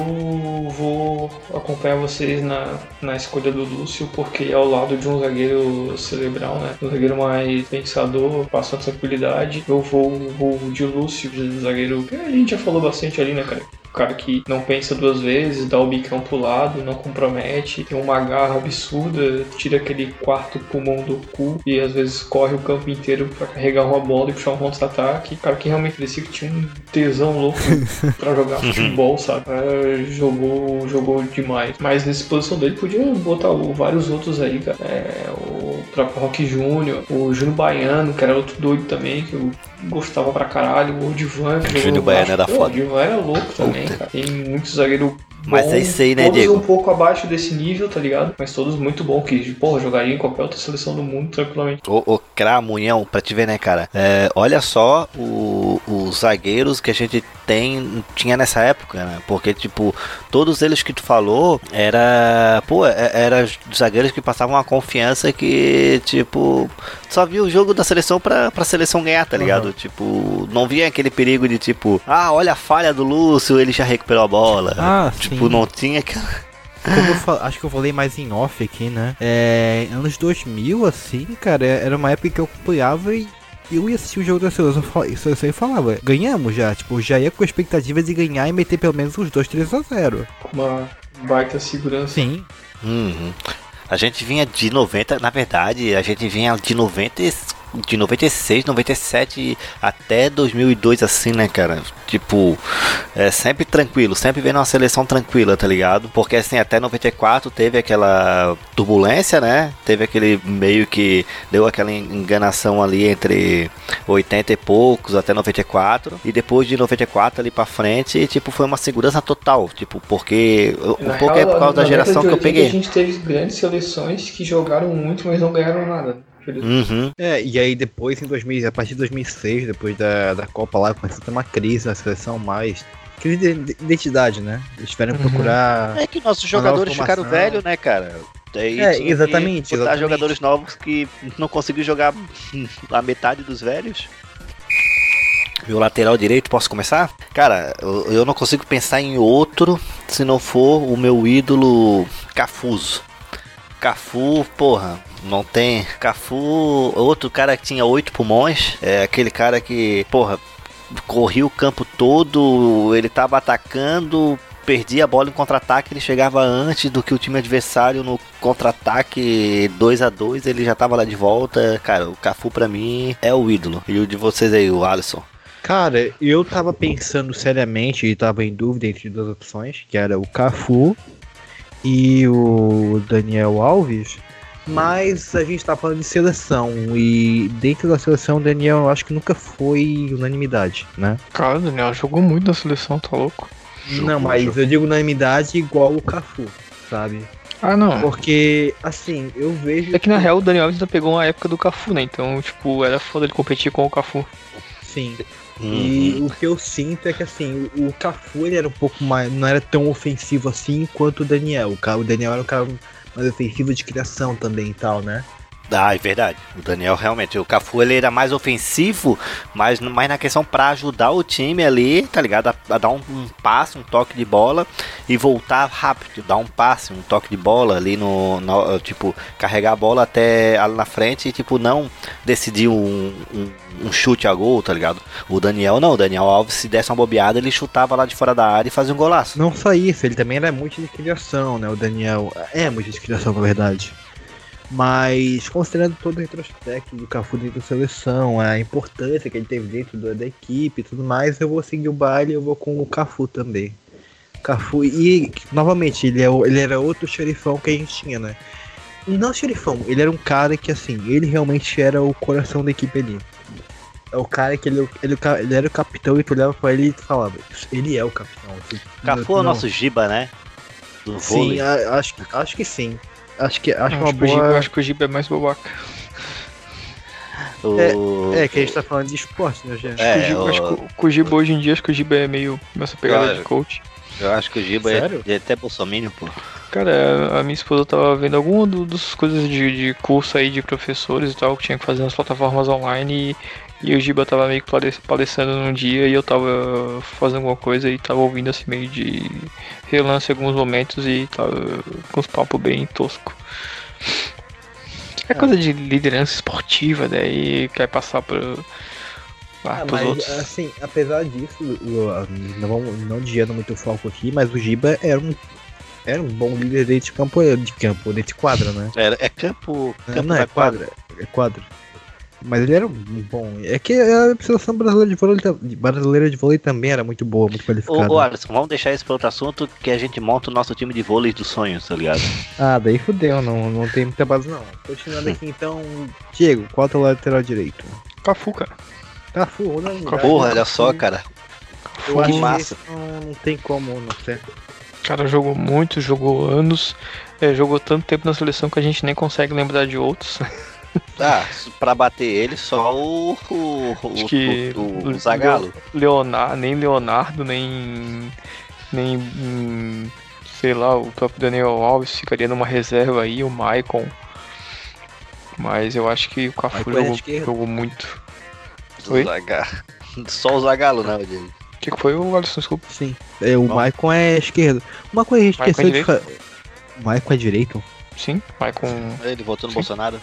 vou acompanhar vocês na, na escolha do Lúcio, porque é ao lado de um zagueiro cerebral, né? Um zagueiro mais pensador, passa tranquilidade. Eu vou, vou de Lúcio, de zagueiro que a gente já falou bastante ali, né, cara? O cara que não pensa duas vezes, dá o bicão pro lado, não compromete, tem uma garra absurda, tira aquele quarto pulmão do cu e às vezes corre o campo inteiro pra carregar uma bola e puxar um contra-ataque. Cara que realmente parecia que tinha um tesão louco pra jogar futebol, sabe? É, jogou, jogou demais. Mas nessa posição dele podia botar o- vários outros aí, cara. É, o próprio Rock Júnior, o Júnior Baiano, que era outro doido também, que eu gostava pra caralho, o Divan. jogou Baiano era foda. O Divan era louco também, cara. Tem muitos zagueiros Mas bons, é isso aí, né, todos Diego? um pouco abaixo desse nível, tá ligado? Mas todos muito bons, que, porra, jogaria em qualquer outra seleção do mundo tranquilamente. Ô, ô Cramunhão, pra te ver, né, cara? É, olha só o- os zagueiros que a gente tem, tinha nessa época, né? Porque, tipo, todos eles que tu falou era. Pô, é- era zagueiros que passavam uma confiança que, tipo, só via o jogo da seleção pra, pra seleção ganhar, tá ligado? Tipo, não via aquele perigo de, tipo, ah, olha a falha do Lúcio, ele já recuperou a bola. Ah, tipo, sim. não tinha aquela. Como eu fa- acho que eu falei mais em off aqui, né? É, anos 2000, assim, cara, era uma época que eu acompanhava e eu ia assistir o jogo da seleção fa- seleção e falava, ganhamos já, tipo, já ia com a expectativa de ganhar e meter pelo menos uns 2, 3 a 0. Uma baita segurança. Sim. Uhum. A gente vinha de 90, na verdade, a gente vinha de 90, e- de 96, 97 até 2002 assim, né, cara? Tipo, é sempre tranquilo, sempre vendo uma seleção tranquila, tá ligado? Porque assim, até 94 teve aquela turbulência, né? Teve aquele meio que deu aquela enganação ali entre 80 e poucos até 94 e depois de 94 ali pra frente, tipo, foi uma segurança total, tipo, porque um pouco é por causa da geração que eu de 80 peguei. A gente teve grandes seleções que jogaram muito, mas não ganharam nada. Uhum. É, e aí depois, em 2000, a partir de 2006, depois da, da Copa lá, começou a ter uma crise na seleção mais... Crise de de identidade, né? Eles tiveram que Uhum. procurar... É que nossos jogadores ficaram velhos, né, cara? Daí É, exatamente, botar exatamente. jogadores novos que não conseguiu jogar a metade dos velhos. Meu lateral direito, posso começar? Cara, eu, eu não consigo pensar em outro se não for o meu ídolo Cafuso. Cafu, porra, não tem. Cafu, outro cara que tinha oito pulmões. É aquele cara que, porra, corria o campo todo, ele tava atacando, perdia a bola em contra-ataque, ele chegava antes do que o time adversário no contra-ataque 2 a 2 ele já tava lá de volta. Cara, o Cafu pra mim é o ídolo. E o de vocês aí, o Alisson? Cara, eu tava pensando seriamente e tava em dúvida entre duas opções, que era o Cafu e o Daniel Alves. Mas a gente tá falando de seleção e dentro da seleção o Daniel eu acho que nunca foi unanimidade, né? Cara, o Daniel jogou muito na seleção, tá louco? Não, mas eu digo unanimidade igual o Cafu, sabe? Ah, não. Porque, assim, eu vejo. É que na real o Daniel ainda pegou uma época do Cafu, né? Então, tipo, era foda ele competir com o Cafu. Sim. E o que eu sinto é que assim, o, Cafu ele era um pouco mais. não era tão ofensivo assim quanto o Daniel. O Daniel era um cara mais ofensivo de criação também e tal, né? Ah, é verdade. O Daniel realmente, o Cafu ele era mais ofensivo, mas mais na questão pra ajudar o time ali, tá ligado? A, a dar um, um passe, um toque de bola e voltar rápido, dar um passe, um toque de bola ali no, no- tipo, carregar a bola até ali na frente e tipo não decidir um, um, um chute a gol, tá ligado? O Daniel não, o Daniel Alves se desse uma bobeada, ele chutava lá de fora da área e fazia um golaço. Não só isso, ele também era muito de criação, né? O Daniel é muito de criação, na verdade. Mas considerando todo o retrospecto do Cafu dentro da seleção, a importância que ele teve dentro da, da equipe e tudo mais, eu vou seguir o baile eu vou com o Cafu também. Cafu, e novamente, ele, é, ele era outro xerifão que a gente tinha, né? Não xerifão, ele era um cara que assim, ele realmente era o coração da equipe ali. É o cara que ele, ele, ele era o capitão e tu olhava pra ele e falava, ele é o capitão. Cafu é o nosso Giba, né? Do Sim, a- acho, acho que sim. Acho que acho Acho, uma que o Giba, boa. acho que o Giba é mais babaca. O- É, que a gente tá falando de esporte, né, gente? É, o Giba, o- acho que o- Giba hoje em dia, acho que o Giba é meio nessa pegada Cara, de coach. Eu acho que o Giba é, Sério? é até bolsominion, pô. Cara, a minha esposa tava vendo alguma do- das coisas de, de curso aí de professores e tal, que tinha que fazer nas plataformas online e, e o Giba tava meio que pale- palestrando num dia e eu tava fazendo alguma coisa e tava ouvindo assim meio de relance em alguns momentos e tava com uns papos bem tosco. É coisa de liderança esportiva, daí quer passar pro, ah, Ah, mas outros. assim, apesar disso, não, vamos- não desviando muito o foco aqui, mas o Giba era um, era um bom líder dentro de campo, de campo, dentro de quadra, né? É, é campo. campo não, da é quadra, é quadra. Mas ele era um bom. É que a seleção brasileira de vôlei, brasileira de vôlei também era muito boa, muito qualificada. Ô, ô Alisson, vamos deixar isso para outro assunto que a gente monta o nosso time de vôlei dos sonhos, tá ligado? Ah, daí fudeu, não, não tem muita base não. Continuando aqui então, Diego, qual é o teu lateral direito? Cafu, cara. Cafu, unanimidade. Porra, olha só, cara. Eu que massa. não, não tem como não ser. O cara jogou muito, jogou anos, é, jogou tanto tempo na seleção que a gente nem consegue lembrar de outros. Ah, pra bater ele, só o. O, o, Acho que o, o Zagalo. Leonardo, nem Leonardo, nem. Nem. sei lá, o próprio Daniel Alves ficaria numa reserva aí, o Maicon. Mas eu acho que o Cafu é de jogou, jogou muito. Oi? Só o Zagalo, não, Diego. O que, foi o Alisson? Desculpa. Sim. É, o Bom. Maicon é esquerdo. Uma coisa a gente Maicon é esqueceu de falar. O Maicon é direito? Sim, Maicon. Ele votou no Sim. Bolsonaro.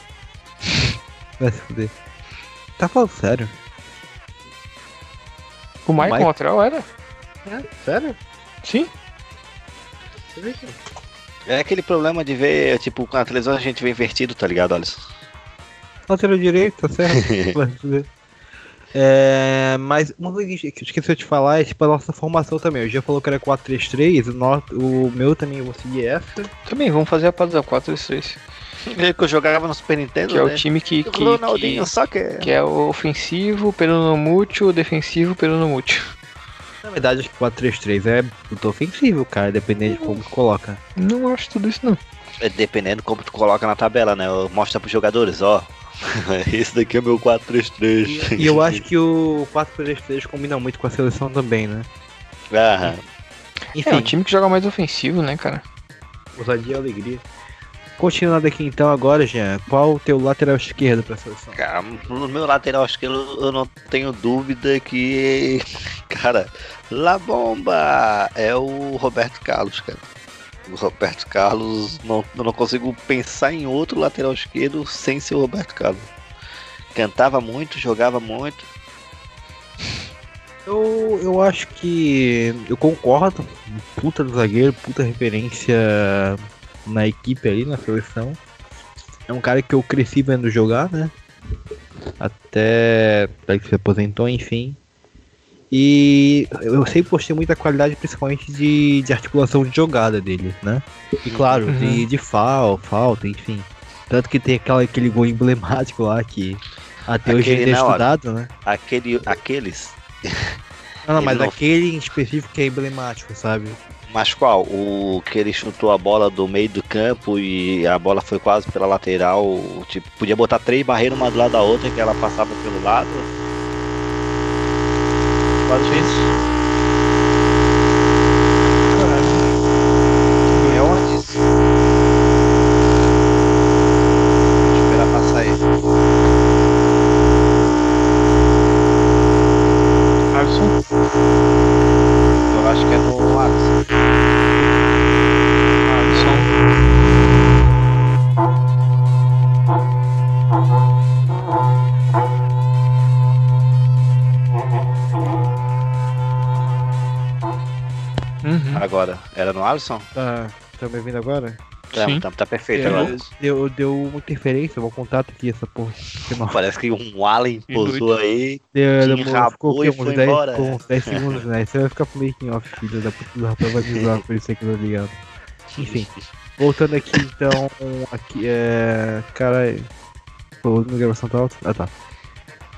Vai se fuder. Tá falando sério? O Maicon Maicon- lateral era? Sério? Sim. É aquele problema de ver, tipo, na televisão a gente vê invertido, tá ligado, Alisson? Lateral direito, tá certo? Vai se fuder. É, mas uma coisa que eu esqueci de falar é tipo a nossa formação também. O Gia falou que era 4-3-3, o, o meu também eu vou seguir essa. Também, vamos fazer a pausa 4-3-3. Ele que eu jogava no Super Nintendo, Que é né? o time que, que, Ronaldinho, que, só que... é- que é o ofensivo pelo no mútil, defensivo pelo no mútil. Na verdade, acho que 4-3-3 é muito ofensivo, cara, dependendo de como tu coloca. Não acho tudo isso não. É dependendo como tu coloca na tabela, né? Mostra pros jogadores, ó. Esse daqui é meu 4-3-3. E eu acho que o 4-3-3 combina muito com a seleção também, né? Aham. Enfim, É um time que joga mais ofensivo, né, cara? ousadia e alegria. Continuando aqui então agora, Jean, qual o teu lateral esquerdo pra seleção? Cara, no meu lateral esquerdo eu não tenho dúvida que. Cara, La Bomba é o Roberto Carlos, cara. O Roberto Carlos, não, eu não consigo pensar em outro lateral esquerdo sem ser o Roberto Carlos. Cantava muito, jogava muito. Eu, eu acho que. Eu concordo. Puta do zagueiro, puta referência na equipe ali, na seleção. É um cara que eu cresci vendo jogar, né? Até. Até que se aposentou, enfim. E eu sempre postei muita qualidade, principalmente de, de articulação de jogada dele, né? E claro, Uhum. de, de fal, falta, enfim. Tanto que tem aquela, aquele gol emblemático lá que até hoje Aquele, ainda é estudado, né? Aquele, aqueles. Não, não, mas não- aquele em específico que é emblemático, sabe? Mas qual? O que ele chutou a bola do meio do campo e a bola foi quase pela lateral. Tipo, podia botar três barreiras uma do lado da outra que ela passava pelo lado. Quase isso. Alisson? Tá, tá me ouvindo agora? Tá, Sim. tá, tá perfeito Deu- agora. Deu, deu uma interferência, vou contato aqui essa porra. Parece que um Alien posou aí. Deu, enrabou ficou foi uns 10, embora. uns 10 segundos, né? Isso vai ficar pro making off, filho da puta do rapaz vai me usar, por isso que eu tô ligado. Enfim, voltando aqui então, aqui é. Cara, falou minha gravação tá alta? Ah tá.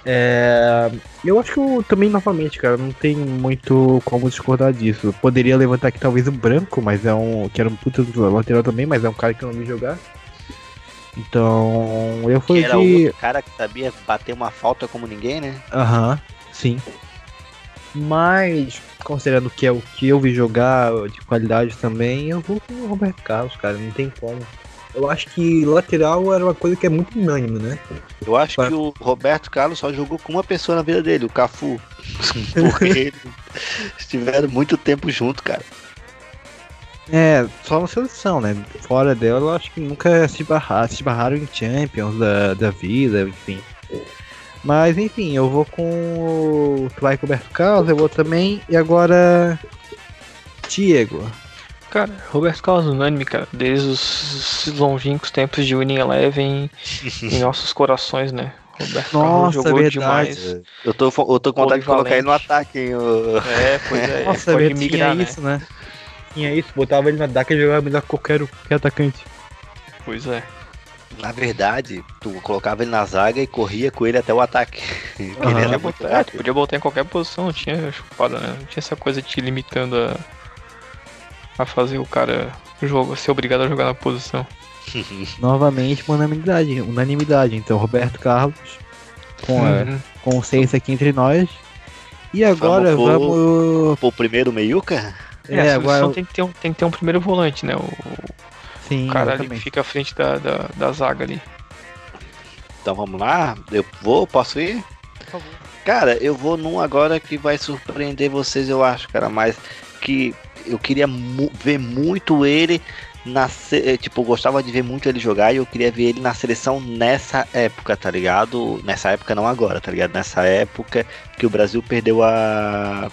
É, eu acho que eu também, novamente, cara, não tem muito como discordar disso. Eu poderia levantar aqui talvez o branco, mas é um. que era um puta do lateral também, mas é um cara que eu não vi jogar. Então, eu fui Que era de. outro cara que sabia bater uma falta como ninguém, né? Aham, sim. Mas, considerando que é o que eu vi jogar de qualidade também, eu vou com o Roberto Carlos, cara, não tem como. Eu acho que lateral era uma coisa que é muito unânime, né? Eu acho que o Roberto Carlos só jogou com uma pessoa na vida dele, o Cafu. Porque eles estiveram muito tempo junto, cara. É, só na seleção, né? Fora dela, eu acho que nunca se barraram, se barraram em Champions da, da vida, enfim. Mas enfim, eu vou com o tu vai com o Roberto Carlos, eu vou também. E agora. Diego. Cara, Roberto Carlos unânime, cara, desde os longínquos tempos de Winning Eleven em nossos corações, né? Roberto Carlos Nossa, jogou verdade. demais. Eu tô, eu tô com vontade de colocar ele no ataque, hein? o- É, pois é, Nossa, pode verdade, migrar, tinha né? isso, né? Tinha isso, botava ele na DAC e jogava melhor que qualquer, qualquer atacante. Pois é. Na verdade, tu colocava ele na zaga e corria com ele até o ataque. Porque ele Podia era muito botar, é, podia botar em qualquer posição, não tinha chupada, né? Não tinha essa coisa te limitando a, a fazer o cara jogo, ser obrigado a jogar na posição. Novamente, uma unanimidade, unanimidade. Então, Roberto Carlos, com a Uhum. consciência aqui entre nós. E agora Vamos pro- vamos. Pro primeiro meiuca? É, É, a agora. seleção tem que, ter um, tem que ter um primeiro volante, né? O, Sim, o cara ali que fica à frente da, da, da zaga ali. Então vamos lá, eu vou, posso ir? Cara, eu vou num agora que vai surpreender vocês, eu acho, cara, mas que eu queria mu- ver muito ele na eh, tipo, gostava de ver muito ele jogar e eu queria ver ele na seleção nessa época, tá ligado? Nessa época não agora, tá ligado? Nessa época que o Brasil perdeu a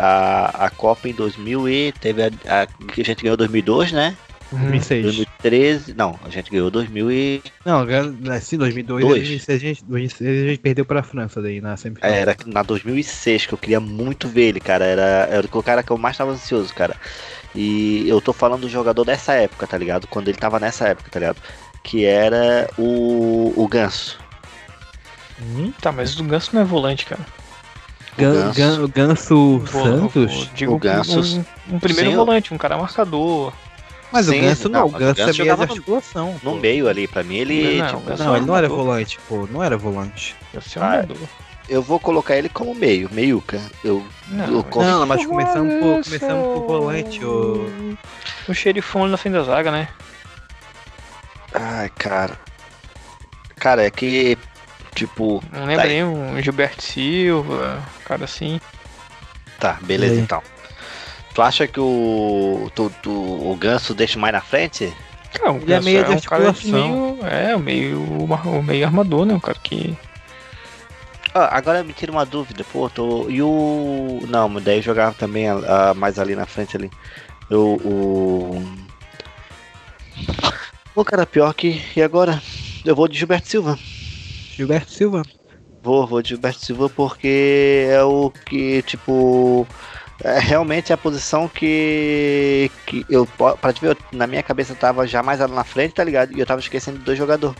a, a Copa em 2000 e teve a, a a gente ganhou em 2002, né? 2006. 2013, não, a gente ganhou 2000 e Não, assim, 2002, Dois. 2006, a gente, 2006 a gente perdeu pra França daí na semifinal. É, Era na 2006 que eu queria muito ver ele, cara. Era, era o cara que eu mais tava ansioso, cara. E eu tô falando do jogador dessa época, tá ligado? Quando ele tava nessa época, tá ligado? Que era o, o Ganso. Hum? Tá, mas o Ganso não é volante, cara. Gan, Ganso. Gan- Ganso Santos? digo O Ganso- um, um primeiro Sim, volante, um cara marcador. Mas Sim, o Ganso não, não, o o Ganso Ganso é meio de no- articulação. No pô. meio ali, pra mim, ele. Não, tipo, o Não, ele não era volante, pô, não era volante. Ah, eu vou colocar ele como meio, meiuca. Eu, Não, eu mas- cons- Não, mas começamos por, começamos por volante. O xerifão ali na frente da zaga, né? Ai, cara. Cara, é que. Tipo. Não lembra tá, nem um Gilberto Silva, cara assim. Tá, beleza então. Tu acha que o. Tu, tu- o Ganso deixa mais na frente? Cara, o Ele é Ganso meio de um cara de meio. É, o meio, meio armador, né? Um cara que. Ah, agora me tira uma dúvida, pô, tô. E o. Não, mas daí jogava também mais ali na frente ali. O. o... Pô, cara, pior que. E agora? Eu vou de Gilberto Silva. Gilberto Silva. Vou, vou de Gilberto Silva porque é o que, tipo. É realmente a posição que. que eu, pra te ver, eu- na minha cabeça tava já mais na frente, tá ligado? E eu tava esquecendo de dois jogadores.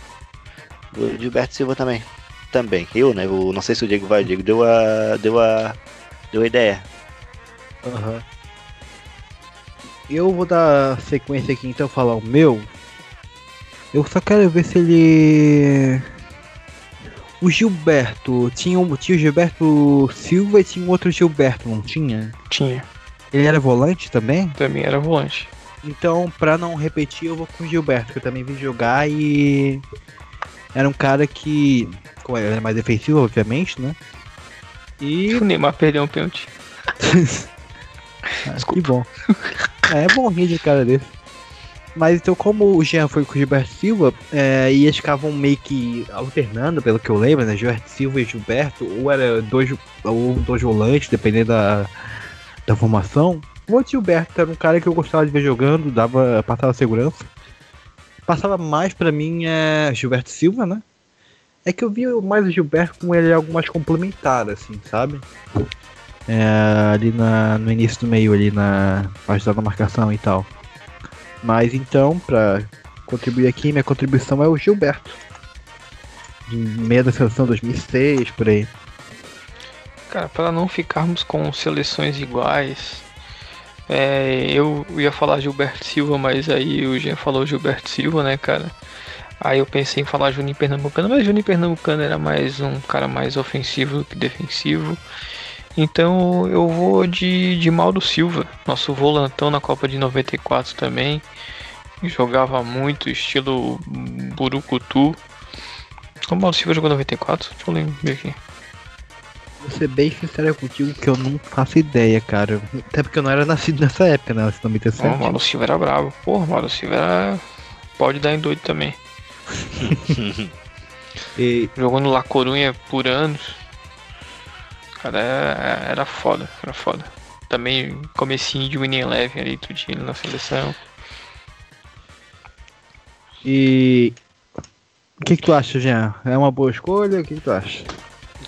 Do Gilberto Silva também. Também. Eu, né? Eu não sei se o Diego vai. O Diego deu a. Deu a. Deu a ideia. Aham. Eu vou dar sequência aqui então falar o meu. Eu só quero ver se ele. O Gilberto. Tinha, um, tinha o Gilberto Silva e tinha um outro Gilberto, não tinha? Tinha. Ele era volante também? Também era volante. Então, pra não repetir, eu vou com o Gilberto, que eu também vi jogar e. Era um cara que. Como ele era mais defensivo, obviamente, né? E. O Neymar perdeu um pênalti. Ah, que bom. É, é bom rir de cara desse. Mas então, como o Jean foi com o Gilberto Silva, é, e eles ficavam meio que alternando, pelo que eu lembro, né? Gilberto Silva e Gilberto, ou era dois, ou dois volantes, dependendo da, da formação. O Gilberto era um cara que eu gostava de ver jogando, dava, passava segurança. Passava mais pra mim é Gilberto Silva, né? É que eu vi mais o Gilberto com ele algo mais complementar, assim, sabe? É, ali na, no início do meio, ali na ajudar na marcação e tal. Mas então, pra contribuir aqui, minha contribuição é o Gilberto. De meia da seleção 2006, por aí. Cara, para não ficarmos com seleções iguais, é, eu ia falar Gilberto Silva, mas aí o Jean falou Gilberto Silva, né, cara? Aí eu pensei em falar Juninho Pernambucano, mas Juninho Pernambucano era mais um cara mais ofensivo do que defensivo. Então eu vou de, de Mauro Silva, nosso volantão na Copa de 94 também. Jogava muito, estilo Burucutu. O Mauro Silva jogou 94? Deixa eu lembrar aqui. Vou ser bem sincero contigo que eu não faço ideia, cara. Até porque eu não era nascido nessa época, né? Esse 97. Ó, o Mauro Silva era bravo. Porra, o Mauro Silva era... pode dar em doido também. E Jogou no La Corunha por anos. Cara, era, era foda, era foda. Também comecinho de Winning Eleven ali, tudinho na seleção. E. O que, que tu acha, Jean? É uma boa escolha? O que, que tu acha?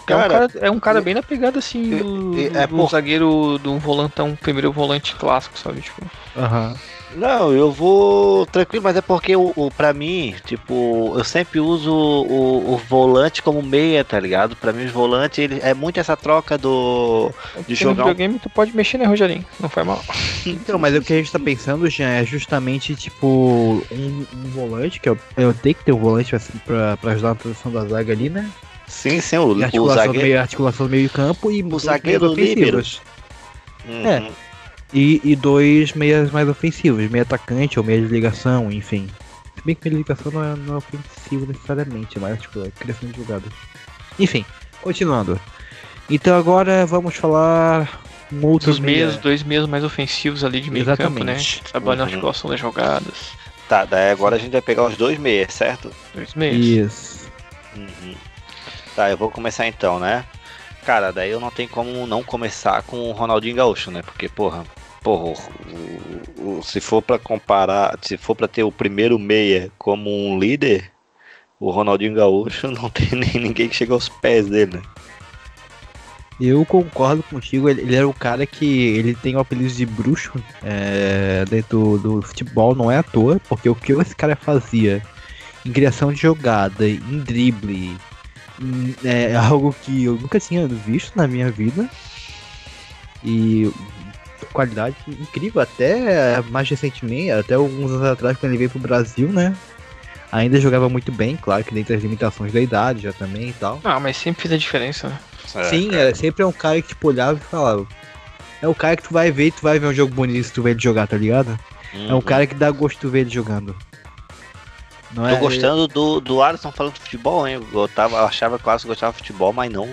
É um Cara, cara, é um cara bem na pegada assim do, do, é do por- zagueiro, de um volantão, primeiro volante clássico, sabe? Tipo, Aham. Não, eu vou tranquilo, mas é porque o, o pra mim, tipo, eu sempre uso o, o volante como meia, tá ligado? Pra mim, os volantes, ele, é muito essa troca do. De porque no jogar um- videogame tu pode mexer, né, Rogerinho? Não faz mal. Então, mas o que a gente tá pensando, Jean, é justamente, tipo, um, um volante, que eu, eu tenho que ter um volante assim, pra, pra ajudar na transição da zaga ali, né? Sim, sim, o, E o articulação, do zagueiro. meio, articulação do meio campo e dois zagueiro líbero. ofensivos. Uhum. É. E, e dois meias mais ofensivos, meio atacante ou meia de ligação, enfim. Se bem que meia de ligação não é, não é ofensivo necessariamente, é mais tipo, é criação de jogadas. Enfim, continuando. Então agora vamos falar um outro Dos meia. meias, dois meios mais ofensivos ali de meio campo, né? Exatamente. Trabalhando na Uhum. articulação das jogadas. Tá, daí agora a gente vai pegar os dois meias, certo? Dois meios. Isso. Uhum. Tá, eu vou começar então, né? Cara, daí eu não tenho como não começar com o Ronaldinho Gaúcho, né? Porque, porra, porra, se for pra comparar, se for pra ter o primeiro meia como um líder, o Ronaldinho Gaúcho não tem nem ninguém que chega aos pés dele, né? Eu concordo contigo, ele, ele era o cara que ele tem o apelido de bruxo é, dentro do futebol, não é à toa, porque o que esse cara fazia em criação de jogada, em drible, em- é algo que eu nunca tinha visto na minha vida. E qualidade incrível, até mais recentemente, até alguns anos atrás, quando ele veio pro Brasil, né? Ainda jogava muito bem, claro que dentro das limitações da idade já também e tal. Ah, mas sempre fez a diferença, né? Sim, é, sempre é um cara que tipo olhava e falava. É o cara que tu vai ver e tu vai ver um jogo bonito se tu vê ele jogar, tá ligado? É um cara que dá gosto de tu ver ele jogando. Não Tô é? gostando do, do Alisson falando de futebol, hein? Eu, tava, eu achava que o Alisson gostava de futebol, mas não,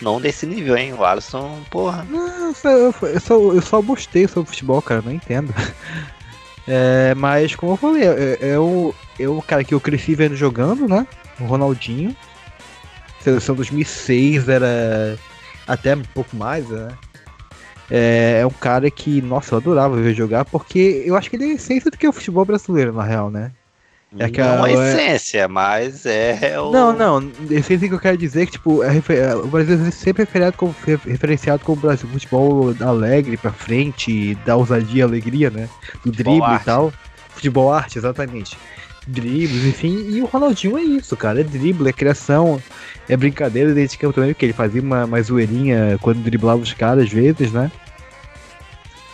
não desse nível, hein? O Alisson, porra. Não, eu só, eu, eu só, eu só gostei sobre futebol, cara, não entendo. É, mas como eu falei, é, é o, é o cara que eu cresci vendo jogando, né? O Ronaldinho. Seleção 2006 era até um pouco mais, né? É, é um cara que, nossa, eu adorava ver jogar, porque eu acho que ele é a essência do que é o futebol brasileiro, na real, né? É que não a, é essência, mas é o... Não, não, essência que eu quero dizer é que, tipo, é refer... o Brasil é sempre referenciado como, referenciado como Brasil, futebol alegre, pra frente, da ousadia alegria, né? Do drible e tal. Futebol arte, exatamente. Dribles, enfim, e o Ronaldinho é isso, cara. É drible, é criação, é brincadeira dentro de campo também, porque ele fazia uma, uma zoeirinha quando driblava os caras às vezes, né?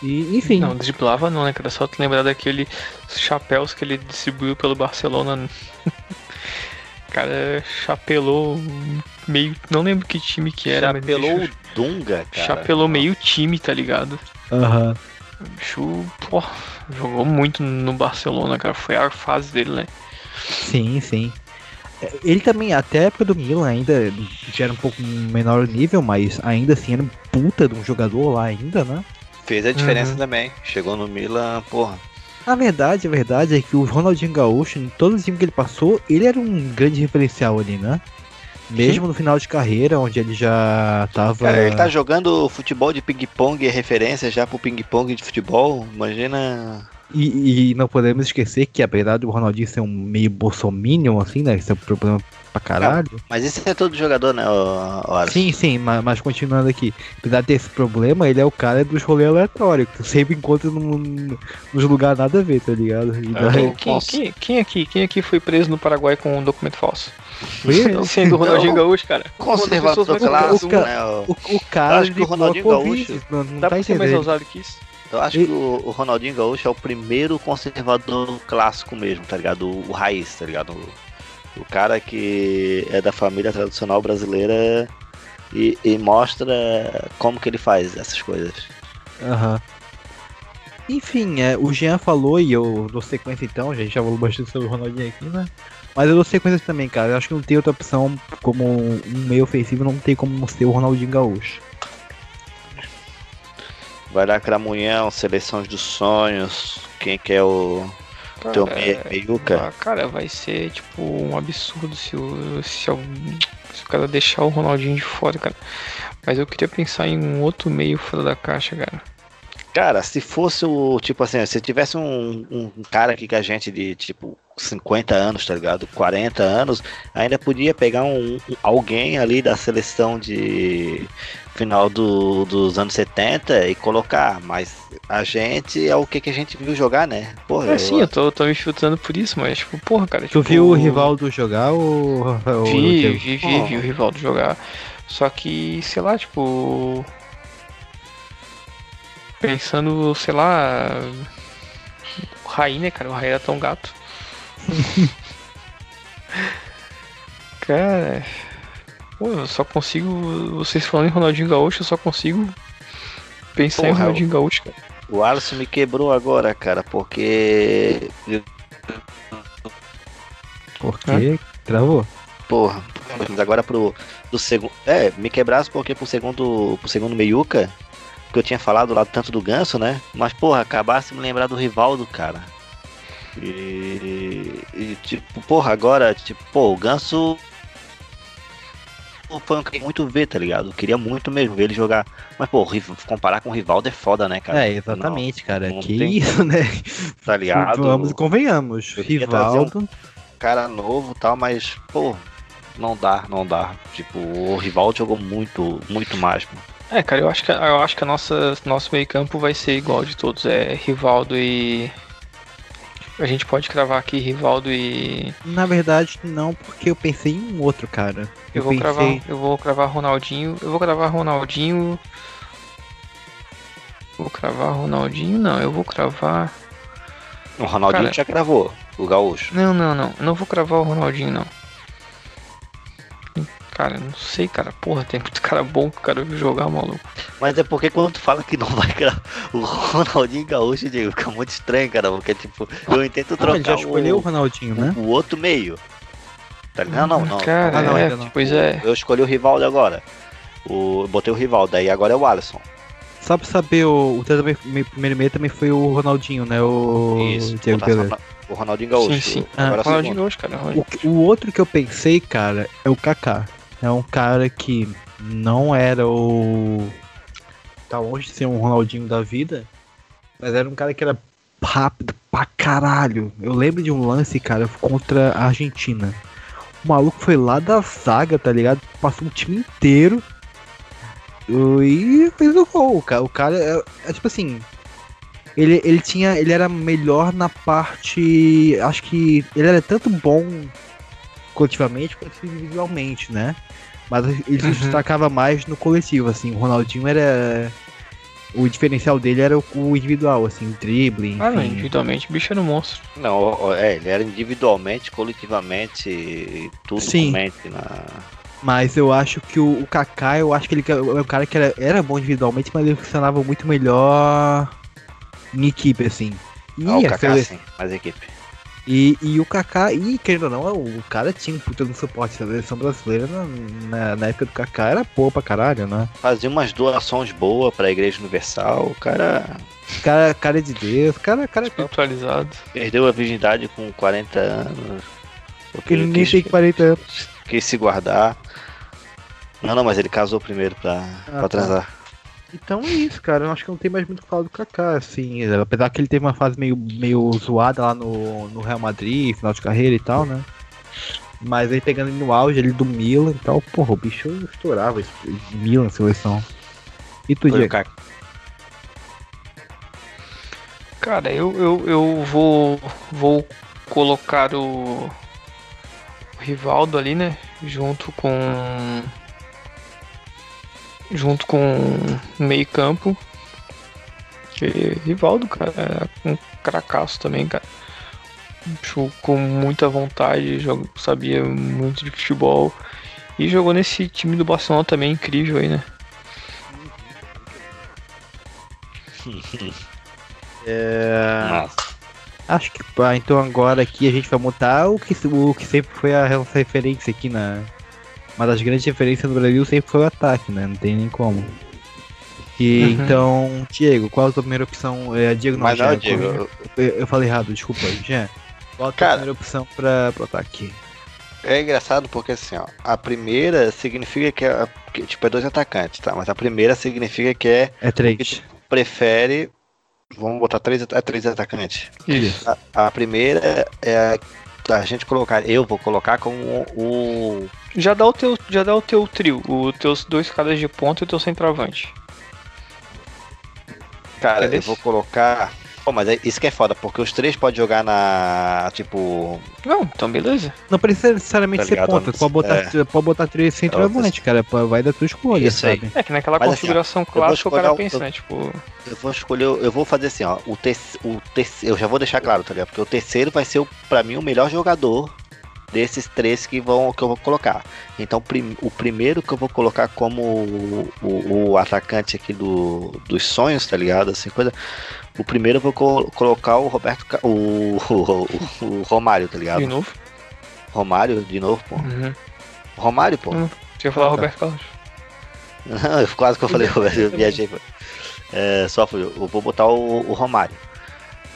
E, enfim. Não, driblava não, né, cara? Só te lembrar daquele chapéus que ele distribuiu pelo Barcelona. cara chapelou meio. Não lembro que time que era. Chapelou o Dunga, cara. Chapelou meio time, tá ligado? Aham. Uhum. O bicho, pô, jogou muito no Barcelona, cara. Foi a fase dele, né? Sim, sim. É, ele também, até a época do Milan, ainda já era um pouco menor nível, mas ainda assim era um puta de um jogador lá ainda, né? Fez a diferença uhum. também. Chegou no Milan, porra. A verdade, a verdade é que o Ronaldinho Gaúcho, em todo o time que ele passou, ele era um grande referencial ali, né? Mesmo Sim. no final de carreira, onde ele já tava. Cara, ele tá jogando futebol de ping-pong, é referência já pro ping-pong de futebol. Imagina. E, e, não podemos esquecer que, apesar do Ronaldinho ser um meio bolsominion, assim, né? Esse é um problema pra caralho. Não, mas isso é todo jogador, né, o, Sim, sim, mas, mas, continuando aqui. Apesar desse problema, ele é o cara dos rolês aleatórios, que sempre encontra num, nos lugares nada a ver, tá ligado? Daí... Quem, quem, quem, aqui, quem aqui foi preso no Paraguai com um documento falso? Sendo o Ronaldinho Gaúcho, cara. Conservador clássico, né? O, o, o cara acho que o Ronaldinho Gaúcho. Não, não dá tá pra ser mais ousado que isso. Eu acho e... que o, o, Ronaldinho Gaúcho é o primeiro conservador clássico mesmo, tá ligado? O, o raiz, tá ligado? O, o, cara que é da família tradicional brasileira e, e mostra como que ele faz essas coisas. Aham. Uhum. Enfim, é, o Jean falou e eu dou sequência então, a gente já falou bastante sobre o Ronaldinho aqui, né? Mas eu dou sequência também, cara. Eu acho que não tem outra opção como um meio ofensivo, não tem como ser o Ronaldinho Gaúcho. Vai dar Cramunhão, Seleções dos Sonhos. Quem que é o cara, teu meio, meiuca? Ah, cara, vai ser tipo um absurdo se o, se, o, se o cara deixar o Ronaldinho de fora, cara. Mas eu queria pensar em um outro meio fora da caixa, cara. Cara, se fosse o. Tipo assim, se tivesse um, um cara aqui com a gente de tipo 50 anos, tá ligado? 40 anos, ainda podia pegar um alguém ali da seleção de final do, dos anos 70 e colocar, mas a gente é o que, que a gente viu jogar, né? Porra, é, eu... sim, eu tô, tô me filtrando por isso, mas tipo, porra, cara. Tu tipo... viu o Rivaldo jogar ou. Vi, vi, vi, oh. vi o Rivaldo jogar. Só que, sei lá, tipo. Pensando, sei lá. O Raí, né, cara? O Raí era tão gato. cara. Pô, eu só consigo. Vocês falando em Ronaldinho Gaúcho, eu só consigo pensar Porra, em Ronaldinho Gaúcho, cara. O Alisson me quebrou agora, cara, porque. Por quê? Travou? Porra, mas agora pro do segundo. É, me quebrasse porque pro segundo. pro segundo meiuca, que eu tinha falado lá tanto do ganso, né? Mas, porra, acabasse de me lembrar do Rivaldo, cara. E, e, tipo, porra, agora, tipo, pô, o ganso foi um que muito ver, tá ligado? Eu queria muito mesmo ver ele jogar. Mas, pô, comparar com o Rivaldo é foda, né, cara? É, exatamente, não, cara. Não que tem... isso, né? Tá ligado? Vamos convenhamos. Rivaldo. Um cara novo e tal, mas, pô, não dá, não dá. Tipo, o Rivaldo jogou muito, muito mais, mano. É, cara, eu acho que, eu acho que a nossa, nosso meio campo vai ser igual de todos. É Rivaldo e a gente pode cravar aqui Rivaldo e. Na verdade, não, porque eu pensei em um outro cara. Eu, eu vou pensei... cravar. Eu vou cravar Ronaldinho. Eu vou cravar Ronaldinho. Vou cravar Ronaldinho, não, eu vou cravar. O Ronaldinho cara... já cravou, o gaúcho. Não, não, não. Não vou cravar o Ronaldinho, não. Cara, não sei, cara. Porra, tem muito cara bom que o cara jogar, maluco. Mas é porque quando tu fala que não vai criar o Ronaldinho Gaúcho, Diego, fica muito estranho, cara. Porque, tipo, eu intento trocar. Ah, ele já escolheu o, o Ronaldinho, né? O outro meio. Tá ligado? Não, não, não. Cara, ah, não, é, não. pois é. Eu escolhi o Rivaldo agora. O, botei o Rivaldo, aí agora é o Alisson. Só pra saber, o, o primeiro meio também foi o Ronaldinho, né? O Isso, Diego O Ronaldinho Gaúcho. Sim, sim. Ah, Ronaldinho Gaúcho, cara. O, o outro que eu pensei, cara, é o Kaká. É um cara que não era o. Tá longe de ser um Ronaldinho da vida, mas era um cara que era rápido pra caralho. Eu lembro de um lance, cara, contra a Argentina. O maluco foi lá da zaga, tá ligado? Passou um time inteiro e fez o gol, cara. O cara é, é tipo assim. Ele, ele tinha. Ele era melhor na parte. Acho que ele era tanto bom coletivamente quanto individualmente, né? Mas ele se Uhum. destacava mais no coletivo, assim. O Ronaldinho era. O diferencial dele era o, individual, assim, o drible, Ah, não, enfim. individualmente o bicho era um monstro. Não, é, ele era individualmente, coletivamente, tudo Sim. na. Mas eu acho que o, o Kaká, eu acho que ele é o cara que era, era bom individualmente, mas ele funcionava muito melhor em equipe, assim. E, Ah, o a Kaká sele- sim, mais equipe. E, e o Kaká, e querendo ou não, o cara tinha um puta no suporte da seleção brasileira na, na, na época do Kaká, era boa pra caralho, né? Fazia umas doações boas pra Igreja Universal, o cara Cara, cara de Deus, cara, cara Espiritualizado. perdeu a virgindade com 40 anos. porque ele nem tem 40 anos. quis se guardar. Não, não, mas ele casou primeiro pra, pra tá. Então é isso, cara. Eu acho que não tem mais muito o que falar do Kaká, assim. Apesar que ele teve uma fase meio, meio zoada lá no, no Real Madrid, final de carreira e tal, né? Mas aí pegando ele no auge ali do Milan e tal, porra, o bicho estourava esse Milan, seleção. E tu, Diego? Kaká. Cara, eu, eu, eu vou, vou colocar o, o Rivaldo ali, né? Junto com. Junto com o meio campo. Que Rivaldo, cara, é um cracaço também, cara. Bicho com muita vontade, jogo, sabia muito de futebol. E jogou nesse time do Barcelona também, incrível aí, né? É... Nossa. Acho que pá, então agora aqui a gente vai montar o que, o que sempre foi a nossa referência aqui na. Uma das grandes referências do Brasil sempre foi o ataque, né? Não tem nem como. E Uhum. então, Diego, qual a tua primeira opção? É, Diego não, Mas não, Jean, Diego, qual- Eu, eu falei errado, desculpa, Jean. Qual a tua Cara- primeira opção pra, pro ataque? É engraçado porque assim, ó, a primeira significa que é, que, tipo, é dois atacantes, tá? Mas a primeira significa que é É três. prefere. Vamos botar três, é três atacantes. Isso. A, a primeira é a gente colocar, eu vou colocar como o. Já dá o teu, já dá o teu trio, os teus dois caras de ponta e o teu centroavante. Cara, Cadê eu vou colocar. Pô, mas é- isso que é foda, porque os três podem jogar na. Tipo. Não, então beleza. Não precisa necessariamente Tá ser ligado? ponta, pode botar, É. pode botar três centroavante, cara, vai da tua escolha, Isso aí. sabe? É que naquela Mas, assim, configuração eu vou clássica o cara o- pensa, né? Tipo, Eu vou escolher, eu vou fazer assim, ó. O, terce, o terceiro, eu já vou deixar claro, tá ligado? Porque o terceiro vai ser, o, pra mim, o melhor jogador desses três que, vão, que eu vou colocar. Então, prim- o primeiro que eu vou colocar como o, o- o atacante aqui do, dos sonhos, tá ligado? Assim, coisa. O primeiro eu vou co- colocar o Roberto. Ca- O, o, o- o Romário, tá ligado? de novo. Romário, de novo, pô. Uhum. Romário, pô. Hum. Você ia falar Ah, tá. Roberto Carlos. Não, eu- quase que eu falei Roberto, eu viajei. pô. É, só fui. Eu vou botar o, o Romário.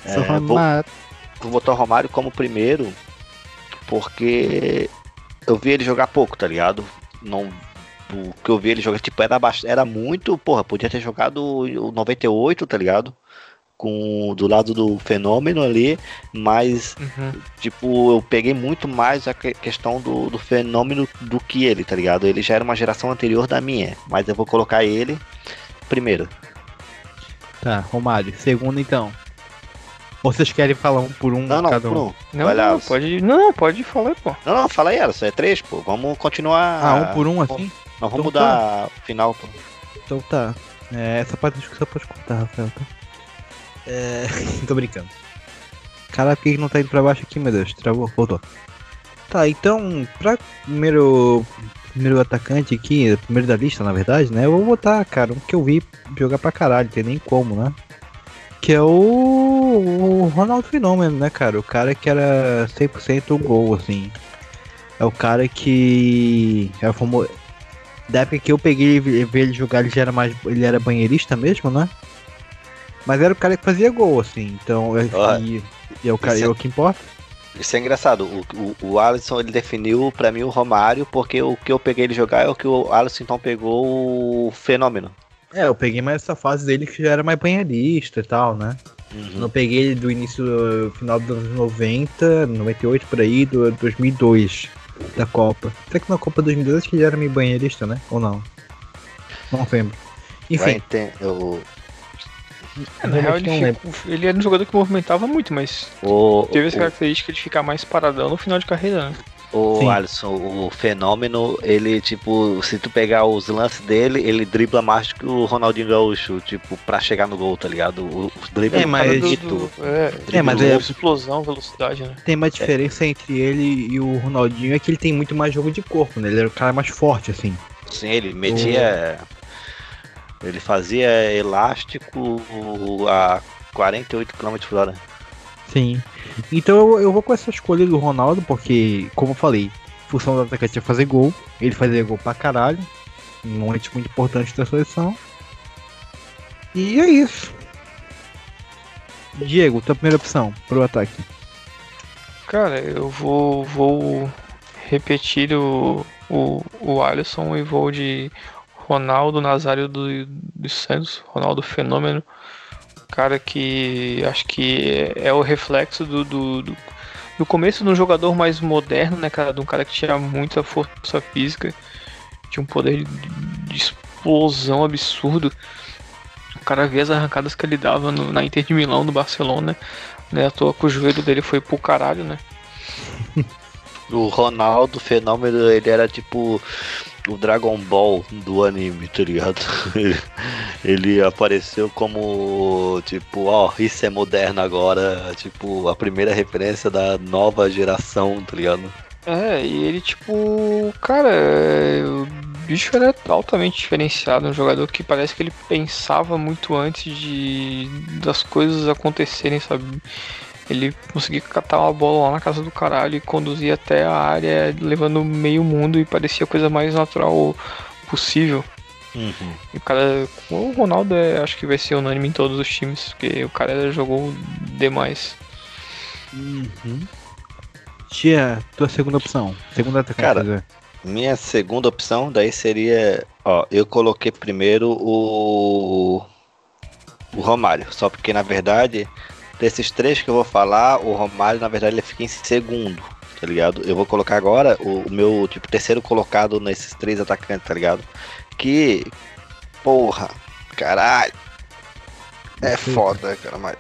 É, Só vou- vou botar o Romário como primeiro, porque eu vi ele jogar pouco, tá ligado? Não, o que eu vi ele jogar, tipo, era, era muito, porra, podia ter jogado o 98, tá ligado? Com, do lado do fenômeno ali, mas, Uhum. tipo, eu peguei muito mais a que- questão do, do fenômeno do que ele, tá ligado? Ele já era uma geração anterior da minha, mas eu vou colocar ele primeiro. Tá, Romário. Segundo então. Ou vocês querem falar um por um Não, não, cada um? um. Não, Vai lá. não, pode. Não, pode falar, pô. Não, não, fala aí, Alisson, é três, pô. Vamos continuar. Ah, um por um assim? Não, vamos Então mudar a final, pô. Então tá. É, essa parte da discussão pode cortar, Rafael, tá? É. Tô brincando. Cara, por que não tá indo pra baixo aqui, meu Deus? Travou, voltou. Tá, então, pra primeiro. Primeiro atacante aqui, primeiro da lista, na verdade, né? Eu vou botar, cara, um que eu vi jogar pra caralho, tem nem como, né? Que é o, o Ronaldo Fenômeno, né, cara? O cara que era 100% gol, assim. É o cara que. É o famoso. Da época que eu peguei e vi ele jogar, ele já era mais. Ele era banheirista mesmo, né? Mas era o cara que fazia gol, assim. Então. e, e é o cara, é é- o que importa. Isso é engraçado. O, o, o Alisson ele definiu pra mim o Romário, porque o que eu peguei ele jogar é o que o Alisson então pegou o fenômeno. É, eu peguei mais essa fase dele que já era mais banharista e tal, né? Uhum. Não peguei ele do início, do final dos anos 90, 98 por aí, do 2002 da Copa. Até que na Copa 2002 acho que ele era meio banheirista, né? Ou não? Não lembro. Enfim. Ter- eu- É, na real, ele, fica- ele era um jogador que movimentava muito, mas o, teve essa o- característica de ficar mais paradão no final de carreira, né? O Sim. Alisson, o fenômeno, ele, tipo, se tu pegar os lances dele, ele dribla mais que o Ronaldinho Gaúcho, tipo, pra chegar no gol, tá ligado? O, os dribles É, mas- de Do- tudo. é, É, mas é- explosão, velocidade, né? Tem uma diferença entre ele e o Ronaldinho é que ele tem muito mais jogo de corpo, né? Ele era o cara mais forte, assim. Sim, ele metia. Ele fazia elástico a 48 km por hora. Sim. Então eu, eu vou com essa escolha do Ronaldo, porque, como eu falei, a função do atacante é fazer gol. Ele fazia gol pra caralho. Um momento muito importante da seleção. E é isso. Diego, tua primeira opção pro ataque. Cara, eu vou, vou repetir o, o, o Alisson e vou de Ronaldo Nazário do, Santos, Ronaldo Fenômeno. Cara que acho que é, é o reflexo do, do, do, do começo de um jogador mais moderno, né, cara? De um cara que tinha muita força física, tinha um poder de, de explosão absurdo. O cara vê as arrancadas que ele dava no- na Inter de Milão, no Barcelona, né? À toa que o joelho dele foi pro caralho, né? O Ronaldo Fenômeno, ele era tipo o Dragon Ball do anime, tá ligado? ele apareceu como, tipo, ó, isso é moderno agora, tipo, a primeira referência da nova geração, tá ligado? É, e ele, tipo, cara, é, o bicho era altamente diferenciado, um jogador que parece que ele pensava muito antes de das coisas acontecerem, sabe? Ele conseguia catar uma bola lá na casa do caralho e conduzir até a área, levando meio mundo e parecia a coisa mais natural possível. Uhum. E o cara, o Ronaldo é, acho que vai ser unânime em todos os times, porque o cara jogou demais. Uhum. Tia, tua segunda opção. Segunda atacante. Cara. Minha segunda opção daí seria, ó, eu coloquei primeiro o o Romário, só porque na verdade desses três que eu vou falar, o Romário na verdade ele fica em segundo, tá ligado? Eu vou colocar agora o, o meu tipo terceiro colocado nesses três atacantes, tá ligado? Que porra, caralho. É foda, cara, mas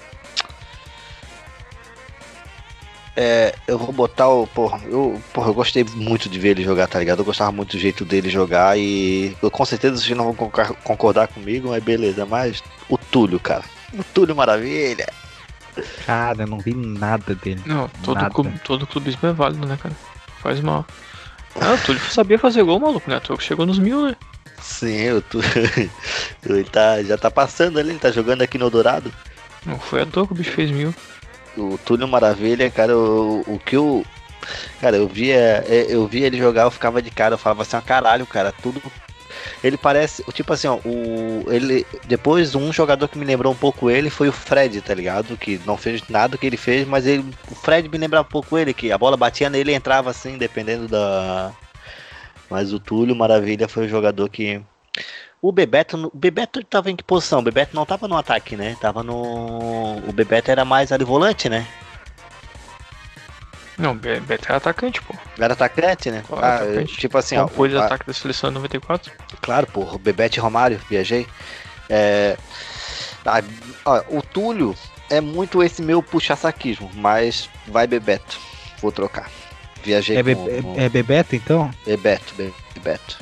É, eu vou botar o. Porra eu, porra, eu gostei muito de ver ele jogar, tá ligado? Eu gostava muito do jeito dele jogar e. Eu, com certeza vocês não vão concordar comigo, mas beleza. Mas o Túlio, cara. O Túlio Maravilha. Cara, eu não vi nada dele. Não, todo, Nada. clube, todo clubismo é válido, né, cara? Faz mal. Ah, o Túlio sabia fazer gol, maluco, né? Que Chegou nos mil, né? Sim, o Túlio. ele tá, já tá passando ali, ele tá jogando aqui no Dourado. Não foi à toa que o bicho fez mil. O Túlio Maravilha, cara, o, o que eu. Cara, eu via, é, eu via ele jogar, eu ficava de cara, eu falava assim, ah, caralho, cara, tudo. Ele parece, tipo assim, ó, o. Ele. Depois um jogador que me lembrou um pouco ele foi o Fred, tá ligado? Que não fez nada que ele fez, mas ele. O Fred me lembrava um pouco ele, que a bola batia nele e entrava assim, dependendo da. Mas o Túlio Maravilha foi o jogador que. O Bebeto, o Bebeto tava em que posição? O Bebeto não tava no ataque, né? Tava no. O Bebeto era mais ali volante, né? Não, Be- Beto era atacante, pô. Era atacante, né? Claro, Ah, atacante. tipo assim, ó. Compôs o a- ataque da seleção em 94. Claro, pô, Bebete e Romário, viajei. É, ah, ó, o Túlio é muito esse meu puxa-saquismo, mas vai Bebeto. Vou trocar. Viajei É, Be- com, com é, é Bebeto, então? Bebeto, Be- Bebeto.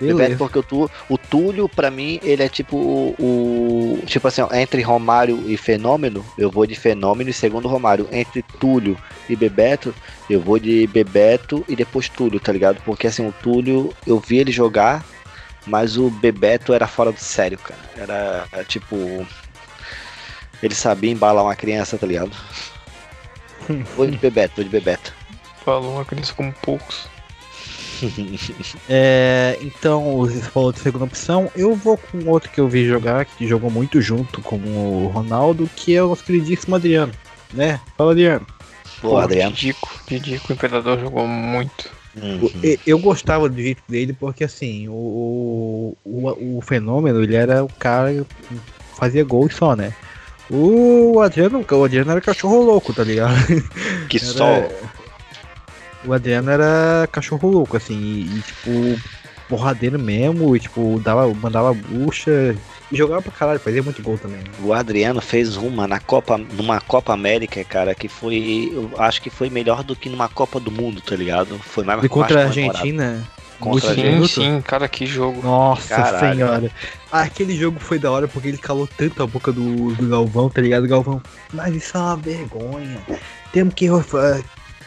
Beleza. Bebeto porque o, Tu- o Túlio, pra mim, ele é tipo o, o- Tipo assim, ó, entre Romário e Fenômeno, eu vou de Fenômeno e segundo Romário. Entre Túlio e Bebeto, eu vou de Bebeto e depois Túlio, tá ligado? Porque assim, o Túlio, eu vi ele jogar, mas o Bebeto era fora do sério, cara. Era é, tipo. Ele sabia embalar uma criança, tá ligado? Vou de Bebeto, vou de Bebeto. Falou uma criança como poucos. É, então, você falou de segunda opção. Eu vou com outro que eu vi jogar, que jogou muito junto com o Ronaldo, que é o nosso queridíssimo Adriano. Né? Fala, Adriano. Pô, Adriano. Didico, Didico, o Imperador jogou muito. Eu- Eu gostava do jeito dele porque assim, o, o, o fenômeno, ele era o cara que fazia gol só, né? O Adriano, o Adriano era cachorro louco, tá ligado? Que Era- só. O Adriano era cachorro louco, assim, e, e, tipo, porradeiro mesmo, e tipo, dava, mandava bucha e jogava pra caralho, fazia muito gol também. O Adriano fez uma na Copa, numa Copa América, cara, que foi, eu acho que foi melhor do que numa Copa do Mundo, tá ligado? Foi mais E contra a. Argentina, Contra a Sim, Minuto? sim, cara, que jogo. Nossa Caralho. senhora. Aquele jogo foi da hora porque ele calou tanto a boca do, do Galvão, tá ligado? Galvão, mas isso é uma vergonha. Temos que.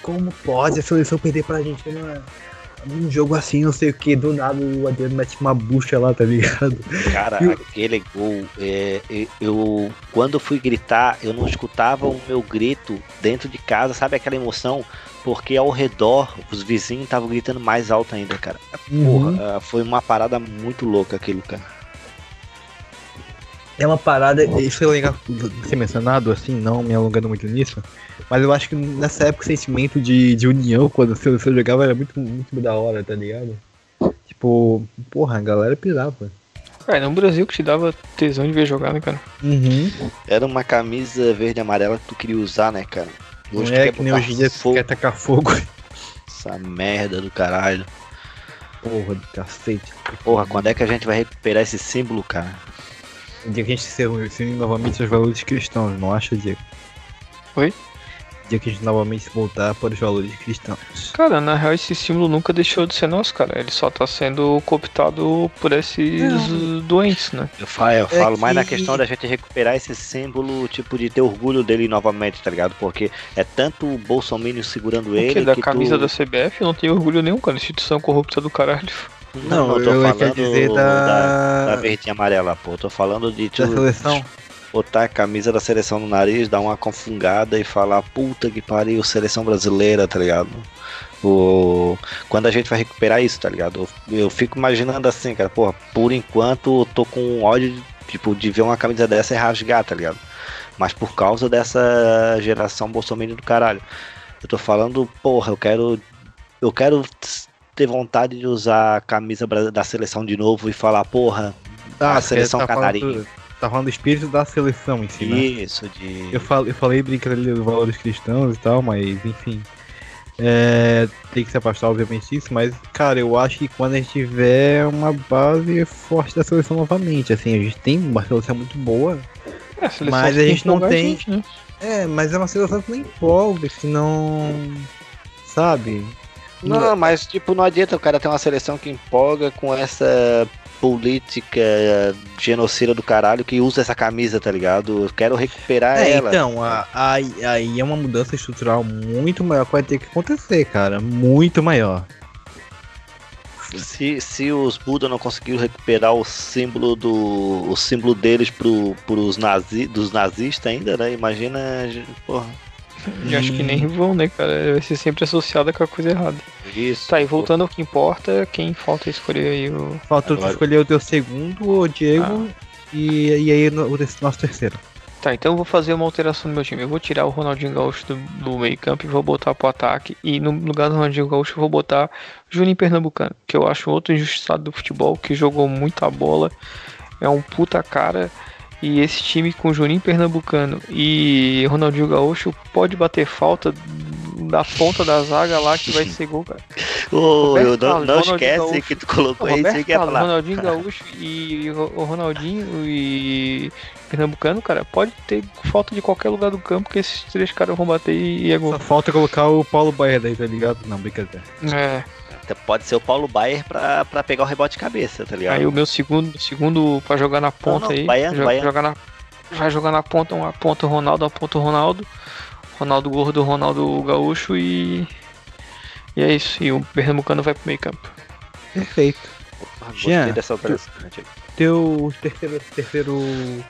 Como pode a seleção perder pra Argentina num jogo assim, não sei o que, do nada o Adriano mete uma bucha lá, tá ligado? Cara, E o- aquele gol, é, eu, eu- quando eu fui gritar, eu não escutava o meu grito dentro de casa, sabe aquela emoção? Porque ao redor, os vizinhos estavam gritando mais alto ainda, cara. Uhum. Porra, ah, foi uma parada muito louca aquilo, cara. É uma parada, isso é legal ser mencionado, assim, não me alongando muito nisso, mas eu acho que nessa época o sentimento de, de união quando seleção jogava era muito, muito da hora, tá ligado? Tipo, porra, a galera pirava. Cara, no Brasil que te dava tesão de ver jogar, né, cara? Uhum. Era uma camisa verde e amarela que tu queria usar, né, cara? Não tu é que nem hoje em dia fogo, quer tacar fogo. Essa merda do caralho. Porra do cacete. Porra, quando é que a gente vai recuperar esse símbolo, cara? O dia que a gente se reúne novamente aos valores cristãos, não acha, Diego? Oi? O dia que a gente novamente voltar para os valores cristãos. Cara, na real esse símbolo nunca deixou de ser nosso, cara. Ele só tá sendo cooptado por esses doentes, né? Eu falo, eu É falo mais na que- questão da gente recuperar esse símbolo, tipo, de ter orgulho dele novamente, tá ligado? Porque é tanto o Bolsonaro segurando O que? ele. Da que camisa tu... da CBF eu não tenho orgulho nenhum, cara. Instituição corrupta do caralho. Não, eu tô eu ia falando dizer da... da- e amarela, pô. Eu tô falando de tu Da seleção? botar a camisa da seleção no nariz, dar uma confungada e falar, puta que pariu, seleção brasileira, tá ligado? O... Quando a gente vai recuperar isso, tá ligado? Eu, eu fico imaginando assim, cara, porra, por enquanto eu tô com ódio, tipo, de ver uma camisa dessa e rasgar, tá ligado? Mas por causa dessa geração bolsominion do caralho. Eu tô falando, porra, eu quero. Eu quero ter vontade de usar a camisa da seleção de novo e falar, porra, Ah, a seleção tá canarinha. falando, tá falando do espírito da seleção em si, né? Isso, de. Eu, fal, eu falei brincando ali dos valores cristãos e tal, mas enfim. É, tem que se afastar, obviamente, disso, mas, cara, eu acho que quando a gente tiver uma base forte da seleção novamente, assim, a gente tem uma seleção muito boa, É, a seleção mas a gente não tem. gente, né? É, mas é uma seleção que não empolga, que não. Sabe? Não, mas tipo, não adianta o cara ter uma seleção que empolga com essa política genocida do caralho que usa essa camisa, tá ligado? Eu quero recuperar É, ela. então, a- aí aí é uma mudança estrutural muito maior que vai ter que acontecer, cara. Muito maior. Se, se os Buda não conseguiram recuperar o símbolo do. o símbolo deles pro, pros nazi, dos nazistas ainda, né? Imagina. Porra. E acho que nem vão, né, cara? Vai ser sempre associada com a coisa errada. Isso. Tá, e voltando ao que importa, quem falta escolher aí o. Falta Agora- escolher o teu segundo, o Diego, e, e aí o nosso terceiro. Tá, então eu vou fazer uma alteração no meu time. Eu vou tirar o Ronaldinho Gaúcho do, do meio campo e vou botar pro ataque. E no lugar do Ronaldinho Gaúcho eu vou botar Juninho Pernambucano, que eu acho outro injustiçado do futebol, que jogou muita bola, é um puta cara. E esse time com Juninho Pernambucano e Ronaldinho Gaúcho pode bater falta da ponta da zaga lá que vai ser gol, cara. Ô, eu não, Carlos, não esquece Gaúcho. que tu colocou Não, aí, quer Carlos, falar. Ronaldinho Gaúcho e o Ronaldinho e Pernambucano, cara, pode ter falta de qualquer lugar do campo que esses três caras vão bater e e é gol. Só falta colocar o Paulo Baier daí, tá ligado? Não, brincadeira. É. Pode ser o Paulo Baier pra, pra pegar o rebote de cabeça, tá ligado? Aí o meu segundo, segundo pra jogar na ponta não, aí, Baiano, jo- Baiano. jogar na vai jogar na ponta, uma ponta Ronaldo, uma ponta Ronaldo, Ronaldo Gordo, Ronaldo Gaúcho e e é isso. E o Pernambucano vai pro meio campo. Perfeito. Gostei Jean, dessa operação. gente. Teu terceiro, terceiro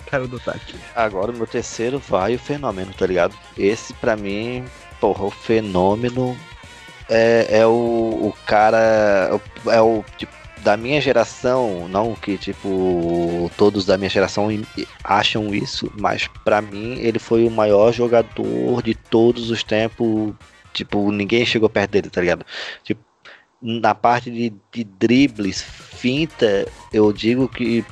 cara do ataque. Agora o meu terceiro vai o fenômeno, tá ligado? Esse pra mim, porra, o fenômeno é, é o, o cara. É o, tipo, da minha geração, não que tipo todos da minha geração acham isso, mas pra mim ele foi o maior jogador de todos os tempos. Tipo, ninguém chegou perto dele, tá ligado? Tipo, na parte de, de dribles, finta, eu digo que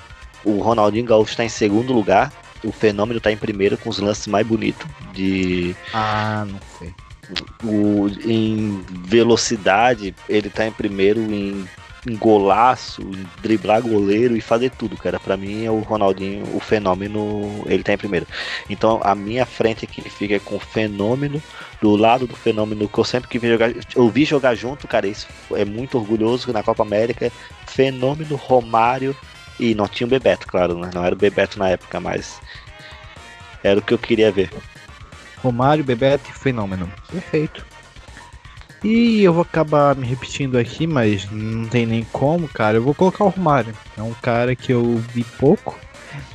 o Ronaldinho Gaúcho está em segundo lugar. O fenômeno está em primeiro com os lances mais bonitos de Ah, não sei. O, em velocidade, ele tá em primeiro em, em golaço, em driblar goleiro e fazer tudo, cara. Pra mim é o Ronaldinho, o fenômeno, ele tá em primeiro. Então a minha frente aqui fica com o fenômeno, do lado do fenômeno que eu sempre que vi jogar, eu vi jogar junto, cara. Isso é muito orgulhoso na Copa América. Fenômeno, Romário e não tinha o Bebeto, claro, né? Não era o Bebeto na época, mas era o que eu queria ver. Romário, Bebeto e Fenômeno. Perfeito. E eu vou acabar me repetindo aqui, mas não tem nem como, cara. Eu vou colocar o Romário. É um cara que eu vi pouco,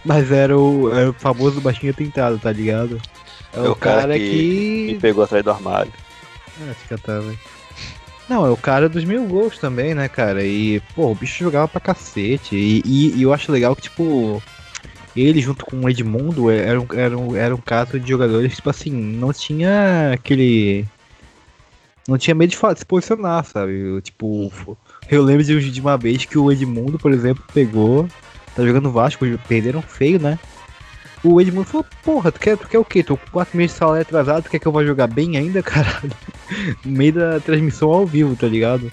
mas era o, era o famoso baixinho tentado, tá ligado? É, o, cara, que. me pegou atrás do armário. É, fica tá, velho. Não, é o cara dos mil gols também, né, cara? E, pô, o bicho jogava pra cacete. E, e- e eu acho legal que, tipo, ele junto com o Edmundo era um, era um, era um caso de jogadores tipo assim, não tinha aquele. Não tinha medo de se posicionar, sabe? Eu, Tipo, eu lembro de, de uma vez que o Edmundo, por exemplo, pegou. Tá jogando Vasco, perderam feio, né? O Edmundo falou, porra, tu quer, tu quer o quê? Tô com 4 meses de salário atrasado, tu quer que eu vá jogar bem ainda, caralho? no meio da transmissão ao vivo, tá ligado?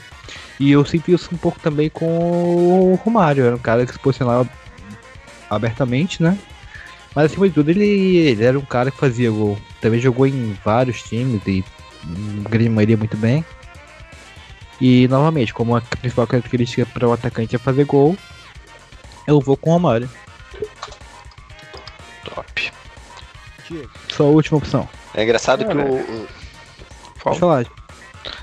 E eu sinto isso um pouco também com o Romário, era um cara que se posicionava abertamente, né? Mas acima de tudo ele, ele era um cara que fazia gol. Também jogou em vários times e em grande maioria muito bem. E novamente, como a principal característica para o atacante é fazer gol, eu vou com o Romário. Top. Sua última opção. É engraçado que Cara, o. Pode falar.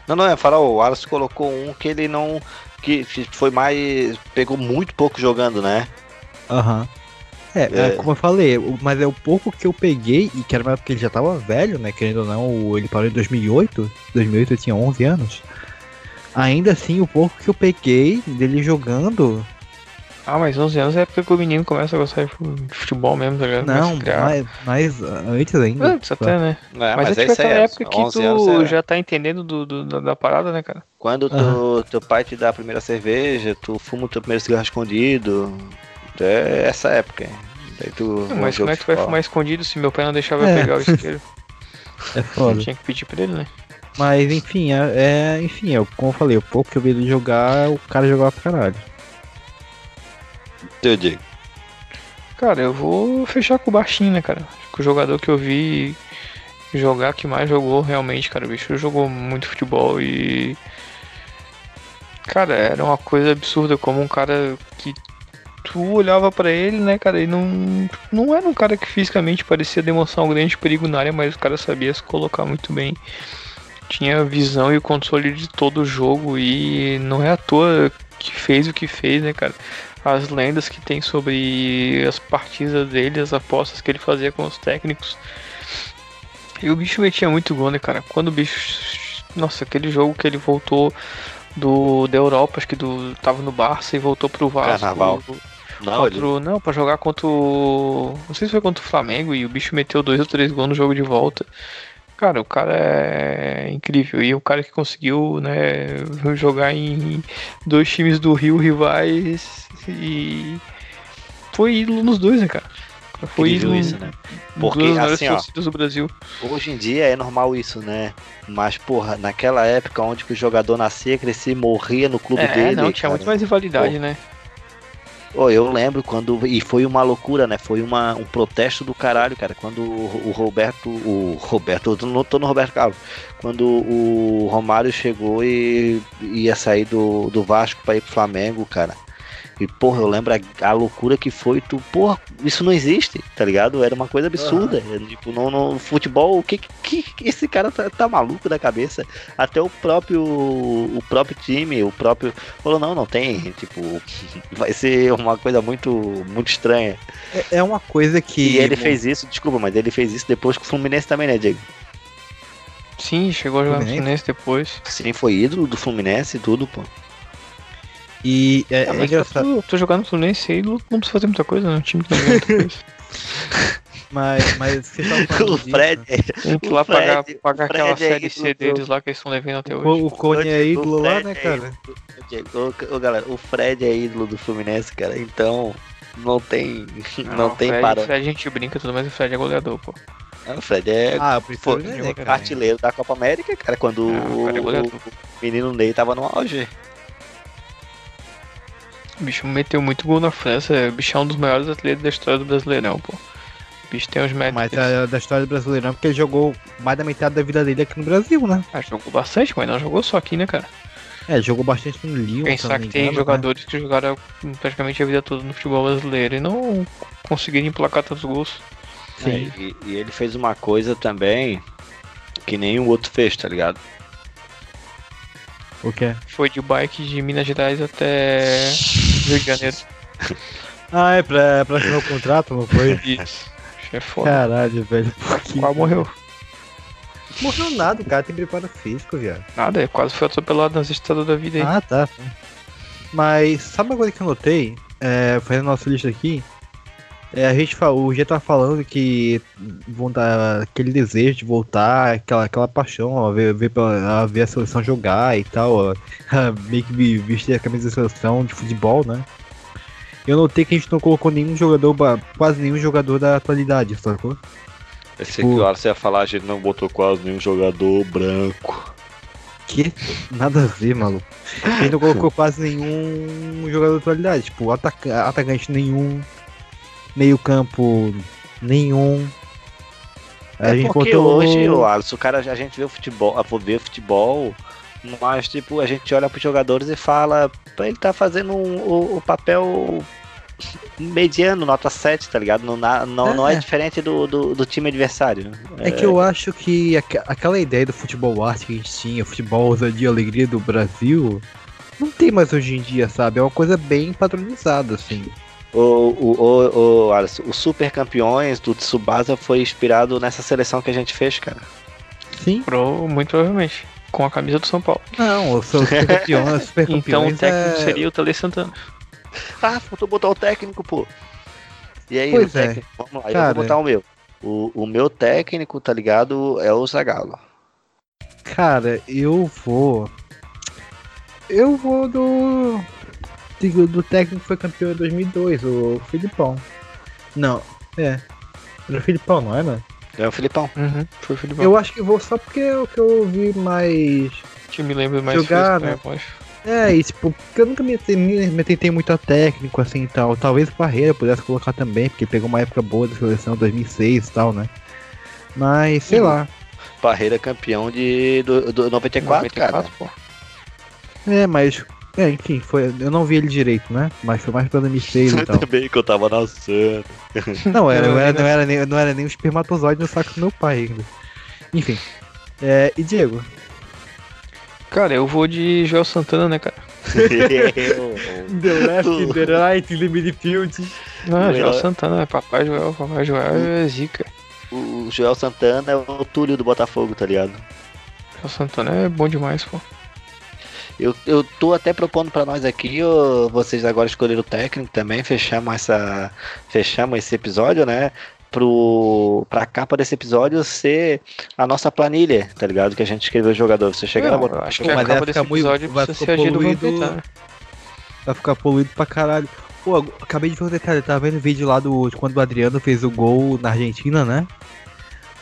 Não, não, é falar, o Wallace colocou um que ele não. que foi mais. pegou muito pouco jogando, né? Aham. É, é, É. como eu falei, mas é o pouco que eu peguei, e que era uma época que ele já tava velho, né? Querendo ou não, ele parou em 2008. 2008 eu tinha 11 anos. Ainda assim, o pouco que eu peguei dele jogando. Ah, mas 11 anos é a época que o menino começa a gostar de fu- de futebol mesmo, tá ligado? Não, ah, antes ainda. Antes até, né? É, mas, mas é tipo isso aí, aquela é, época que 11 tu é- já tá entendendo do, do- da, da parada, né, cara? Quando tu- teu pai te dá a primeira cerveja, tu fuma o teu primeiro cigarro escondido. É essa época. Daí tu. Não, mas como é que tu vai fumar escondido se meu pai não deixava É. eu pegar o isqueiro? É foda. Tinha que pedir pra ele, né? Mas enfim, é, é- enfim, é, como eu falei, o pouco que eu vi ele jogar, o cara jogava pra caralho. Teu Diego. Cara, eu vou fechar com o baixinho, né, cara? O jogador que eu vi jogar que mais jogou realmente, cara. O bicho jogou muito futebol e. Cara, era uma coisa absurda como um cara que tu olhava pra ele, né, cara, e não, não era um cara que fisicamente parecia demonstrar um grande perigo na área, mas o cara sabia se colocar muito bem. Tinha a visão e o controle de todo o jogo e não é à toa que fez o que fez, né, cara? As lendas que tem sobre as partidas dele, as apostas que ele fazia com os técnicos. E o bicho metia muito gol, né, cara? Quando o bicho. Nossa, aquele jogo que ele voltou do da Europa, acho que do tava no Barça e voltou pro Vasco. Carnaval. Não, ele- Contra o- não, pra jogar contra o. Não sei se foi contra o Flamengo e o bicho meteu dois ou três gols no jogo de volta. Cara, o cara é incrível. E o cara que conseguiu, né, jogar em dois times do Rio rivais e foi ídolo nos dois, né, cara? Foi ídolo isso, né? Porque, assim, ó, do Brasil. Hoje em dia é normal isso, né? Mas, porra, naquela época onde o jogador nascia, crescia e morria no clube É, dele. não, tinha cara. muito mais rivalidade, né? Pô, eu lembro quando. E foi uma loucura, né? Foi uma, um protesto do caralho, cara. Quando o, Roberto. O Roberto, eu não tô no Roberto Carlos. Quando o Romário chegou e ia sair do, do Vasco pra ir pro Flamengo, cara. E, porra, eu lembro a, a loucura que foi. Tu, porra, isso não existe, tá ligado? Era uma coisa absurda. Tipo, no, no futebol, o que, que, que esse cara tá, tá maluco da cabeça? Até o próprio. O próprio time, o próprio. Falou, não, não tem. Tipo, vai ser uma coisa muito, muito estranha. É, é uma coisa que. E ele fez isso, desculpa, mas ele fez isso depois com o Fluminense também, né, Diego? Sim, chegou a jogar no? Fluminense depois. Sim, foi ídolo do Fluminense e tudo, pô. E é, Ah, é mas engraçado. Tu, tu jogar no Fluminense aí não não precisa fazer muita coisa, né? O time não muita coisa. Mas, mas vocês estavam falando O disso, Fred, né? Tem que ir O lá pagar, Fred- pagar o aquela Fred é série C deles lá que eles estão devendo até O, hoje. o Cone é ídolo lá, né, é cara? ídolo- ô, ô, galera, o Fred é ídolo do Fluminense, cara. Então não tem, não, tem Fred, para. Fred a gente brinca e tudo, mas o Fred é goleador, pô. O Fred é Ah, Pô, o cara. artilheiro da Copa América, cara, quando Ah, o é o, o menino Ney tava no auge. O bicho meteu muito gol na França, o bicho é um dos maiores atletas da história do Brasileirão, pô. O bicho tem uns Mas métodos. é da história do Brasileirão, porque ele jogou mais da metade da vida dele aqui no Brasil, né? Ah, jogou bastante, mas não jogou só aqui, né, cara? É, jogou bastante no Lyon. Pensar que tem né? jogadores que jogaram praticamente a vida toda no futebol brasileiro e não conseguiram emplacar tantos gols. É, e, e ele fez uma coisa também que nenhum outro fez, tá ligado? O quê? Foi de bike de Minas Gerais até Rio de Janeiro. Ah, é pra, pra assinar o contrato, não foi? Isso. É foda. Caralho, velho. Por que? Quase morreu. Morreu nada, o cara tem preparo físico, viado. Nada, é quase foi atropelado nas estradas da vida aí. Ah, tá. Mas sabe uma coisa que eu notei? É, fazendo nossa lista aqui. É, a gente falou, o G tá falando que vão dar aquele desejo de voltar, aquela, aquela paixão, a ver, ver, a ver a seleção jogar e tal, a meio que vestir a camisa da seleção de futebol, né? Eu notei que a gente não colocou nenhum jogador, quase nenhum jogador da atualidade, sacou? Esse Tipo- hora você ia falar, a gente não botou quase nenhum jogador branco. Que? Nada a ver, maluco. A gente não colocou quase nenhum jogador da atualidade. Tipo, ataca atacante nenhum. Meio campo nenhum. A É gente porque botou- hoje, ô Alisson, o cara, a gente vê o futebol, a ver futebol, mas tipo, a gente olha pros jogadores e fala, "Pô, ele tá fazendo um- o, o papel mediano, nota 7, tá ligado? Não, não, não é É. diferente do, do, do time adversário. É que eu acho que aque- aquela ideia do futebol arte que a gente tinha, futebol ousadia e alegria do Brasil, não tem mais hoje em dia, sabe? É uma coisa bem padronizada, assim. O, o, o, o, Alisson, o Super Campeões do Tsubasa foi inspirado nessa seleção que a gente fez, cara. Sim. Pro, muito provavelmente. Com a camisa do São Paulo. Não, eu sou super campeão, super Então o campeões técnico é... seria o Tele Santana. Ah, faltou botar o técnico, pô. E aí, Pois o é. técnico, vamos lá, eu Cara. vou botar o meu. O, o meu técnico, tá ligado, é o Zagallo. Cara, eu vou. Eu vou do. Do técnico que foi campeão em 2002, o Filipão. Não, é. Era o Filipão, não era? É o Filipão. Uhum, foi o Filipão. Eu acho que vou só porque é o que eu vi mais. Que me lembra mais Jogar, né? né, eu acho. É, e tipo, porque eu nunca me, me, me tentei muito a técnico assim e tal. Talvez o Parreira pudesse colocar também, porque pegou uma época boa da seleção 2006 e tal, né? Mas, sei lá. Parreira campeão de do, do 94, cara. pô. É, mas. É, enfim, foi, eu não vi ele direito, né? Mas foi mais pra 2006 e tal. Também que eu tava nascendo. Não, era, eu era, não, era nem, não era nem um espermatozoide no saco do meu pai ainda. Enfim. É, e Diego? Cara, eu vou de Joel Santana, né, cara? The left, the right, the midfield. Não, Joel Santana, é Papai Joel, Papai Joel é zica. O Joel Santana é o Túlio do Botafogo, tá ligado? Joel Santana é bom demais, pô. Eu, eu tô até propondo pra nós aqui, vocês agora escolheram o técnico também, fechamos essa. Fechamos esse episódio, né? Pro, pra capa desse episódio ser a nossa planilha, tá ligado? Que a gente escreveu o jogador. Você chega Não, lá botar. acho Pô, que a capa vai desse episódio vai precisa ficar ser a poluído. Vai ficar poluído pra caralho. Pô, acabei de ver um detalhe, tava vendo o vídeo lá do de quando o Adriano fez o gol na Argentina, né?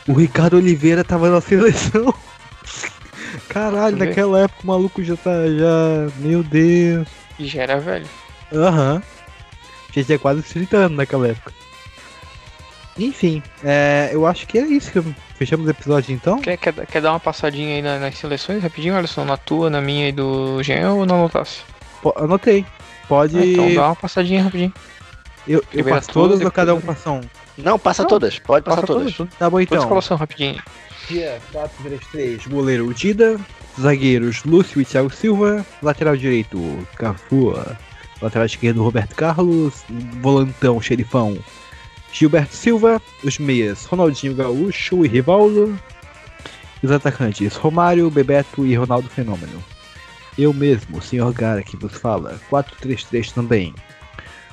O Ricardo Oliveira tava na seleção. Caralho, Vê? naquela época o maluco já tá. já. Meu Deus. E já era velho. Aham. Já tinha quase 30 anos naquela época. Enfim, é, eu acho que é isso. que Fechamos o episódio então? Quer, quer, quer dar uma passadinha aí na- nas seleções rapidinho, Alisson? Na tua, na minha e do Jean ou não anotasse? Po- anotei. Pode. Ah, então dá uma passadinha rapidinho. Eu, eu passo todas ou cada um passa um? Não, passa Não, todas, pode passar Passa todas. tudo. Tá bom então. escalação rapidinho. Dia 4, 3, 3. Goleiro Dida. Zagueiros Lúcio e Thiago Silva. Lateral direito Cafu. Lateral esquerdo Roberto Carlos. Volantão Xerifão Gilberto Silva. Os meias Ronaldinho Gaúcho e Rivaldo. Os atacantes Romário, Bebeto e Ronaldo Fenômeno. Eu mesmo, Sr. Gara que vos fala. 4-3-3 também.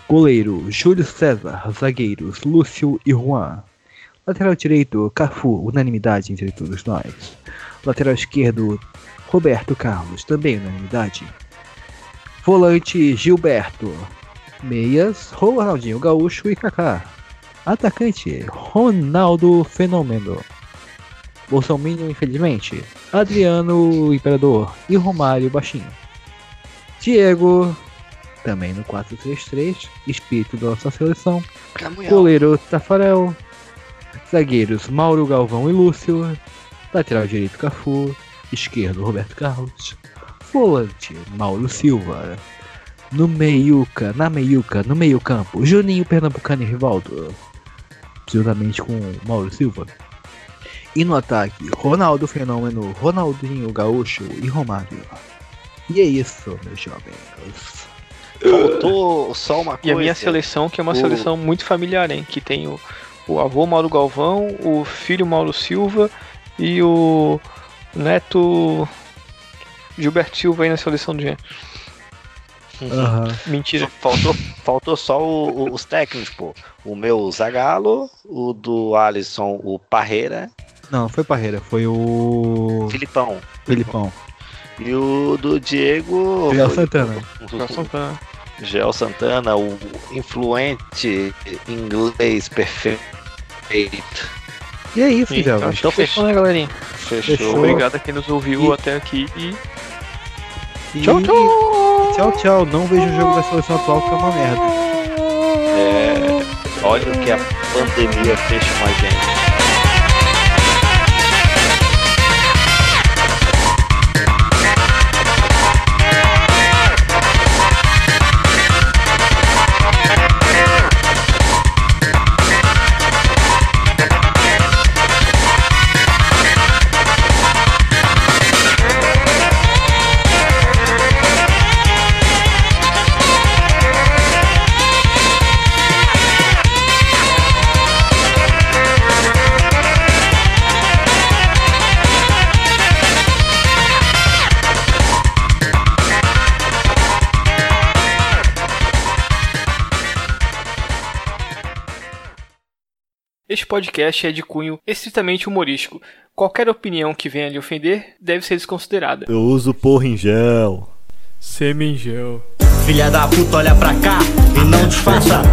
Goleiro Júlio César, zagueiros Lúcio e Juan. Lateral direito Cafu, unanimidade entre todos nós. Lateral esquerdo Roberto Carlos, também unanimidade. Volante Gilberto. Meias Ronaldinho Gaúcho e Kaká. Atacante Ronaldo Fenômeno. Bolsonaro, infelizmente. Adriano Imperador e Romário Baixinho. Diego, também no 4-3-3, espírito da nossa seleção. Camunhão. Goleiro Tafarel. Zagueiros Mauro Galvão e Lúcio. Lateral direito Cafu. Esquerdo Roberto Carlos. Volante Mauro Silva. No meiuca, na meiuca, no meio campo, Juninho Pernambucano e Rivaldo. Juntamente com Mauro Silva. E no ataque, Ronaldo Fenômeno, Ronaldinho Gaúcho e Romário. E é isso, meus jovens. Faltou só uma coisa. E a minha seleção, que é uma O- seleção muito familiar, hein? Que tem o, o avô Mauro Galvão, o filho Mauro Silva e o neto Gilberto Silva aí na seleção do G. Aham. Mentira. Faltou, faltou só o- o- os técnicos, pô. O meu Zagalo, o do Alisson, o Parreira, Não, foi Parreira, foi o. Filipão. Filipão. E o do Diego. Miguel Santana. Miguel Santana. Gel Santana, o influente inglês perfeito. E é isso, Então, acho que fechou, né, galerinha? Fechou. Fechou. Obrigado a quem nos ouviu E- até aqui e E- Tchau, tchau! Tchau, tchau. Não vejo o jogo da seleção atual que é uma merda. É, olha o que a pandemia fez com a gente. Este podcast é de cunho estritamente humorístico. Qualquer opinião que venha lhe ofender deve ser desconsiderada. Eu uso porra em gel. Semingel. Filha da puta, olha pra cá e não disfarça.